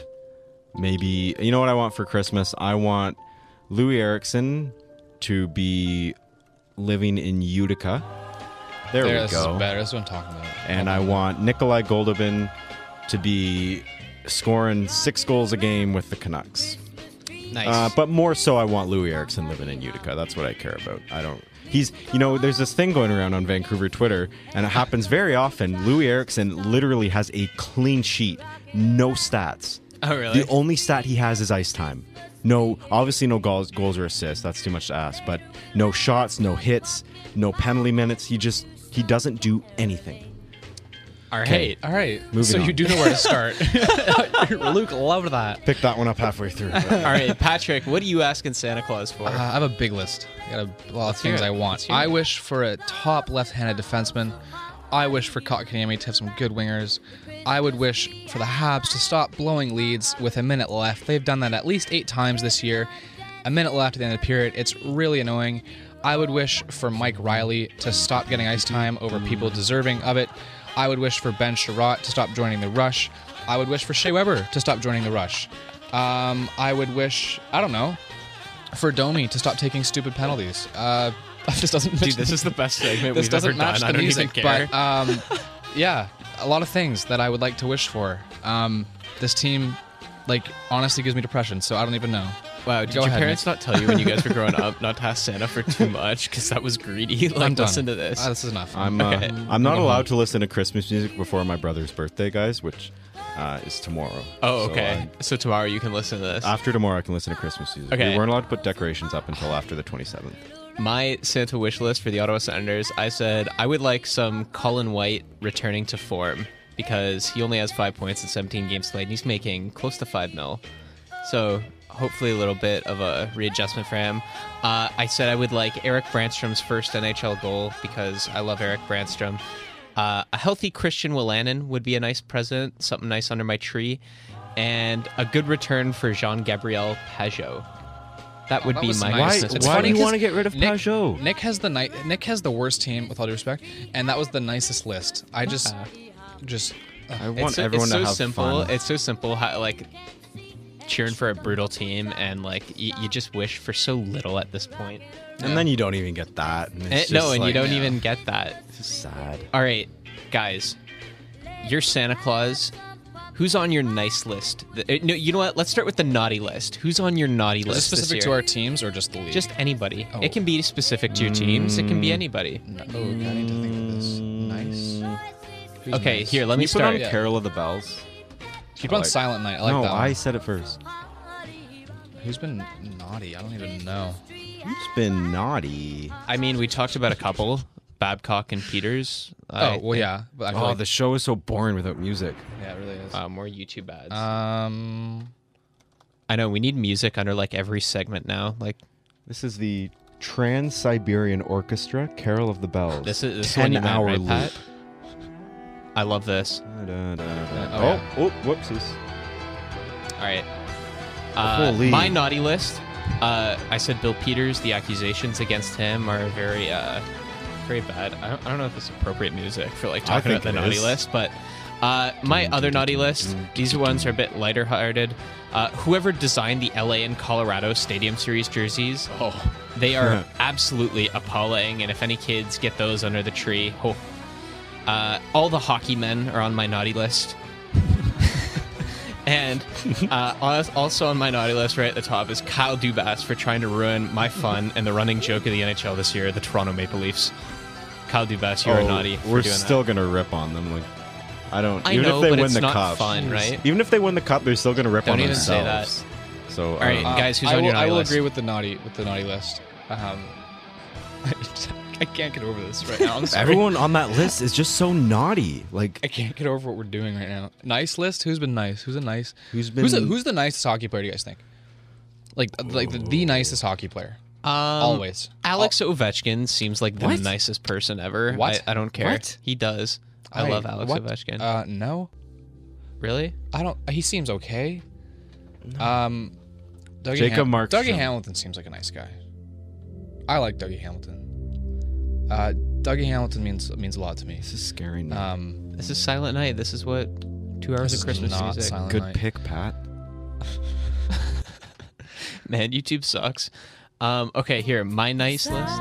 Speaker 1: Maybe you know what I want for Christmas? I want Loui Eriksson to be living in Utica. There,
Speaker 3: There,
Speaker 1: we
Speaker 3: this
Speaker 1: go
Speaker 3: is better. That's what I'm talking about.
Speaker 1: and I want Nikolai Goldobin to be scoring six goals a game with the Canucks.
Speaker 2: Nice.
Speaker 1: Uh, but more so, I want Loui Eriksson living in Utica. That's what I care about. I don't. He's, you know, there's this thing going around on Vancouver Twitter, and it happens very often. Loui Eriksson literally has a clean sheet, no stats.
Speaker 2: oh, really?
Speaker 1: The only stat he has is ice time. No, obviously no goals, goals or assists. That's too much to ask. But no shots, no hits, no penalty minutes. He just he doesn't do anything.
Speaker 2: All right.
Speaker 1: Okay.
Speaker 3: All right.
Speaker 1: Moving
Speaker 3: so you do know where to start. Luke loved that.
Speaker 1: Pick that one up halfway through.
Speaker 2: All right, Patrick, what are you asking Santa Claus for?
Speaker 3: Uh, I have a big list. I got a lot of things. I want. I wish for a top left-handed defenseman. I wish for Kotkaniemi to have some good wingers. I would wish for the Habs to stop blowing leads with a minute left. They've done that at least eight times this year. A minute left at the end of the period. It's really annoying. I would wish for Mike Reilly to stop getting ice time over people deserving of it. I would wish for Ben Chiarot to stop joining the rush. I would wish for Shea Weber to stop joining the rush. Um, I would wish, I don't know, for Domi to stop taking stupid penalties. Uh, this doesn't.
Speaker 2: Dude, this is the best segment
Speaker 3: this
Speaker 2: we've
Speaker 3: doesn't
Speaker 2: ever
Speaker 3: match
Speaker 2: done. I
Speaker 3: the
Speaker 2: don't
Speaker 3: music,
Speaker 2: even care.
Speaker 3: but um, yeah, a lot of things that I would like to wish for. Um, this team, like, honestly gives me depression, so I don't even know.
Speaker 2: Wow, did
Speaker 3: Go
Speaker 2: your
Speaker 3: ahead,
Speaker 2: parents
Speaker 3: Nick.
Speaker 2: not tell you when you guys were growing up not to ask Santa for too much? Because that was greedy. Like,
Speaker 3: I'm done.
Speaker 2: listen to this.
Speaker 3: Ah, this is enough.
Speaker 1: I'm uh,
Speaker 2: Okay.
Speaker 1: I'm not allowed
Speaker 3: home.
Speaker 1: to listen to Christmas music before my brother's birthday, guys, which uh, is tomorrow.
Speaker 2: oh,
Speaker 1: So,
Speaker 2: okay. So, tomorrow you can listen to this.
Speaker 1: uh, after tomorrow, I can listen to Christmas music.
Speaker 2: Okay.
Speaker 1: We weren't allowed to put decorations up until after the 27th.
Speaker 2: My Santa wish list for the Ottawa Senators, I said I would like some Colin White returning to form because he only has five points in 17 games played and he's making close to five mil. So hopefully a little bit of a readjustment for him. Uh, I said I would like Erik Brannstrom's first NHL goal because I love Erik Brannstrom. Uh, a healthy Christian Wolanin would be a nice present, something nice under my tree, and a good return for Jean Gabriel Pageau. That would
Speaker 3: That
Speaker 2: be my
Speaker 3: nice.
Speaker 1: Why,
Speaker 3: It's
Speaker 1: why do you want to get rid of
Speaker 3: Nick,
Speaker 1: Pageau?
Speaker 3: Nick has the ni- Nick has the worst team with all due respect, and that was the nicest list. I just, just
Speaker 1: I want
Speaker 2: it's so,
Speaker 1: everyone
Speaker 2: it's
Speaker 1: to
Speaker 2: so
Speaker 1: have
Speaker 2: simple.
Speaker 1: fun.
Speaker 2: It's so simple how like cheering for a brutal team and like y- you just wish for so little at this point.
Speaker 1: and then you don't even get that. And
Speaker 2: Eh,
Speaker 1: it's
Speaker 2: no,
Speaker 1: just
Speaker 2: and you
Speaker 1: like-
Speaker 2: don't
Speaker 3: yeah.
Speaker 2: even get that.
Speaker 1: It's sad.
Speaker 2: All right, guys, you're Santa Claus. Who's on your nice list? The- uh, no, you know what? Let's start with the naughty list. Who's on your naughty
Speaker 3: is
Speaker 2: list?
Speaker 3: this specific
Speaker 2: this
Speaker 3: to
Speaker 2: year?
Speaker 3: our teams or just the league?
Speaker 2: Just anybody.
Speaker 3: Oh.
Speaker 2: It can be specific to your teams. It
Speaker 1: Mm.
Speaker 2: can be anybody.
Speaker 3: No, oh, I need to think of this. Nice. Who's
Speaker 2: Okay,
Speaker 3: nice?
Speaker 2: here. Let
Speaker 1: Can
Speaker 2: me
Speaker 1: you put
Speaker 2: start.
Speaker 1: on Carol of the Bells?
Speaker 3: Keep on
Speaker 1: like-
Speaker 3: Silent Night. I like that.
Speaker 1: no,
Speaker 3: that.
Speaker 1: I said it first.
Speaker 3: Who's been naughty? I don't even know.
Speaker 1: Who's been naughty?
Speaker 2: I mean, we talked about a couple, Babcock and Peters.
Speaker 3: Oh well, yeah. But I feel
Speaker 1: Oh,
Speaker 3: like,
Speaker 1: the show is so boring without music.
Speaker 3: yeah, it really is.
Speaker 2: uh, more YouTube ads.
Speaker 3: um,
Speaker 2: I know we need music under like every segment now. Like
Speaker 1: This is the Trans Siberian Orchestra, Carol of the Bells.
Speaker 2: this is this is one you meant,
Speaker 1: hour
Speaker 2: right,
Speaker 1: loop.
Speaker 2: I love this.
Speaker 1: Da, da, da, da.
Speaker 3: Oh,
Speaker 1: Oh, oh, whoopsies.
Speaker 2: All right. Uh, my naughty list. Uh, I said Bill Peters. The accusations against him are very, uh, very bad. I don't, I don't know if it's appropriate music for like talking about the naughty
Speaker 1: is.
Speaker 2: list, but uh, my other naughty list. These ones are a bit lighter hearted. Uh, whoever designed the LA and Colorado Stadium Series jerseys, oh, they are absolutely appalling. And if any kids get those under the tree, oh. Uh, all the hockey men are on my naughty list. And uh, also on my naughty list, right at the top, is Kyle Dubas for trying to ruin my fun and the running joke of the NHL this year, the Toronto Maple Leafs. Kyle Dubas, you're
Speaker 1: oh,
Speaker 2: naughty. For
Speaker 1: We're
Speaker 2: doing
Speaker 1: still gonna rip on them. Like, I don't.
Speaker 2: I
Speaker 1: even
Speaker 2: know,
Speaker 1: if they
Speaker 2: but
Speaker 1: win
Speaker 2: it's
Speaker 1: the
Speaker 2: not
Speaker 1: cup,
Speaker 2: fun, right?
Speaker 1: Even if they win the cup, they're still gonna rip
Speaker 2: Don't
Speaker 1: on
Speaker 2: even say
Speaker 1: themselves. So,
Speaker 2: All right,
Speaker 1: uh,
Speaker 2: guys, who's
Speaker 3: I
Speaker 2: on
Speaker 3: will,
Speaker 2: your naughty
Speaker 3: I will
Speaker 2: list?
Speaker 3: agree with the naughty with the naughty list. Um, I can't get over this right now. I'm sorry.
Speaker 1: everyone on that list is just so naughty. Like,
Speaker 3: I can't get over what we're doing right now. Nice list. Who's been nice? Who's a nice?
Speaker 1: Who's
Speaker 3: Who's, a,
Speaker 1: been-
Speaker 3: who's the nicest hockey player? Do you guys think? Like like the, the nicest hockey player.
Speaker 2: Um,
Speaker 3: Always.
Speaker 2: Alex Ovechkin seems like the
Speaker 3: What?
Speaker 2: nicest person ever.
Speaker 3: What?
Speaker 2: I, I don't care.
Speaker 3: What?
Speaker 2: He does. I, love Alex
Speaker 3: what?
Speaker 2: Ovechkin.
Speaker 3: Uh, no,
Speaker 2: really?
Speaker 3: I don't. He seems okay. Um, Dougie
Speaker 1: Jacob
Speaker 3: Ham-
Speaker 1: Markstrom.
Speaker 3: Dougie Hamilton seems like a nice guy. I like Dougie Hamilton. Uh, Dougie Hamilton means means a lot to me.
Speaker 1: this is scary. Now.
Speaker 3: Um,
Speaker 2: This is Silent Night. This is what two hours
Speaker 3: This
Speaker 2: of
Speaker 3: is
Speaker 2: Christmas
Speaker 3: not
Speaker 2: music.
Speaker 3: Silent
Speaker 1: Good
Speaker 3: Night.
Speaker 1: pick, Pat.
Speaker 2: Man, YouTube sucks. Um, okay, here, my nice list.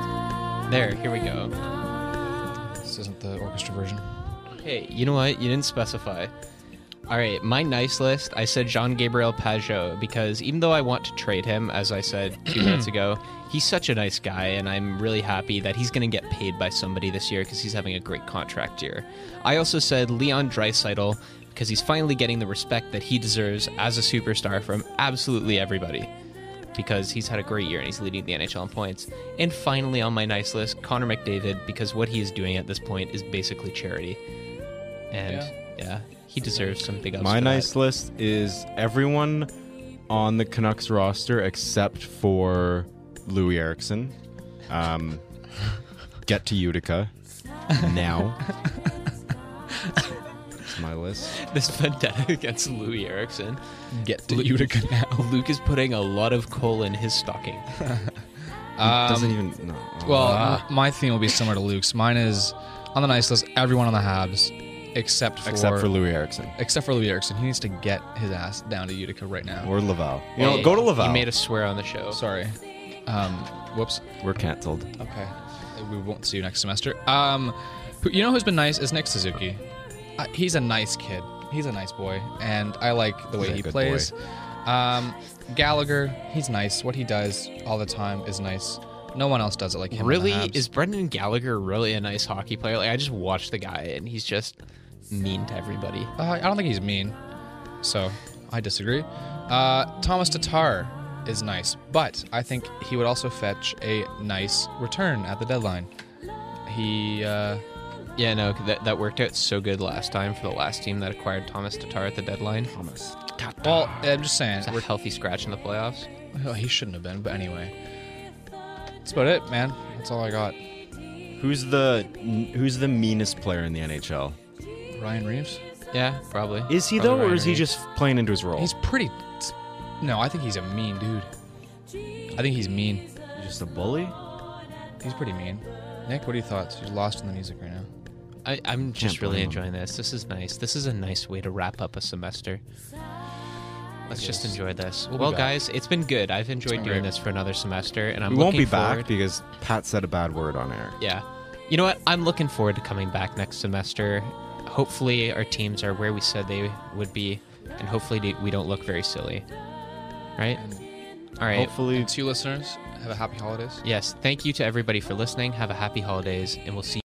Speaker 2: There, here we go.
Speaker 3: this isn't the orchestra version.
Speaker 2: Hey, you know what? You didn't specify. All right, my nice list. I said Jean Gabriel Pageau because even though I want to trade him, as I said two minutes ago, he's such a nice guy, and I'm really happy that he's going to get paid by somebody this year because he's having a great contract year. I also said Leon Draisaitl because he's finally getting the respect that he deserves as a superstar from absolutely everybody because he's had a great year and he's leading the NHL in points. And finally, on my nice list, Connor McDavid because what he is doing at this point is basically charity. And
Speaker 3: Yeah.
Speaker 2: yeah, he deserves some big ups.
Speaker 1: My
Speaker 2: for
Speaker 1: nice
Speaker 2: that.
Speaker 1: list is everyone on the Canucks roster except for Loui Eriksson. Um, get to Utica now. That's my list.
Speaker 2: This vendetta against Loui Eriksson.
Speaker 3: Get to Utica now.
Speaker 2: Luke is putting a lot of coal in his stocking.
Speaker 1: Doesn't even. No.
Speaker 3: Well, m- my theme will be similar to Luke's. Mine is on the nice list. Everyone on the Habs, except for
Speaker 1: except for Loui Eriksson
Speaker 3: except for Loui Eriksson. He needs to get his ass down to Utica right now.
Speaker 1: or Laval. You know,
Speaker 2: Hey,
Speaker 1: go to Laval.
Speaker 2: He made us swear on the show.
Speaker 3: Sorry. Um, whoops.
Speaker 1: We're canceled.
Speaker 3: Okay. We won't see you next semester. Um, who, you know who's been nice is Nick Suzuki. Uh, he's a nice kid. He's a nice boy, and I like the way
Speaker 1: He's a
Speaker 3: he
Speaker 1: good
Speaker 3: plays. Um, Gallagher, he's nice. What he does all the time is nice. No one else does it like him.
Speaker 2: Really? Is Brendan Gallagher really a nice hockey player? Like I just watched the guy and he's just mean to everybody.
Speaker 3: Uh, I don't think he's mean, so I disagree. Uh, Tomas Tatar is nice, but I think he would also fetch a nice return at the deadline. He, uh,
Speaker 2: Yeah, no, that, that worked out so good last time for the last team that acquired Tomas Tatar at the deadline.
Speaker 1: Thomas.
Speaker 3: well, I'm just saying,
Speaker 2: It's a healthy scratch in the playoffs.
Speaker 3: well, he shouldn't have been, but anyway. That's about it, man. That's all I got.
Speaker 1: Who's the Who's the meanest player in the NHL?
Speaker 3: Ryan Reaves.
Speaker 2: Yeah, probably.
Speaker 1: Is he
Speaker 2: Probably
Speaker 1: though, or
Speaker 2: Ryan
Speaker 1: is he
Speaker 2: Reaves.
Speaker 1: just playing into his role?
Speaker 3: He's pretty. No, I think he's a mean dude. I think he's mean.
Speaker 1: He's just a bully.
Speaker 3: He's pretty mean. Nick, what are your thoughts? You're lost in the music right now.
Speaker 2: I, I'm just really
Speaker 1: blame 'em.
Speaker 2: enjoying this. This is nice. This is a nice way to wrap up a semester. Let's just enjoy this.
Speaker 3: We'll
Speaker 2: well, guys, it's been good. I've enjoyed doing this for another semester, and I'm
Speaker 1: we won't
Speaker 2: looking
Speaker 1: be back because Pat said a bad word on air.
Speaker 2: Yeah. You know what? I'm looking forward to coming back next semester. Hopefully, our teams are where we said they would be, and hopefully, we don't look very silly. Right? All right.
Speaker 1: Hopefully,
Speaker 3: to you listeners, have a happy holidays.
Speaker 2: Yes. Thank you to everybody for listening. Have a happy holidays, and we'll see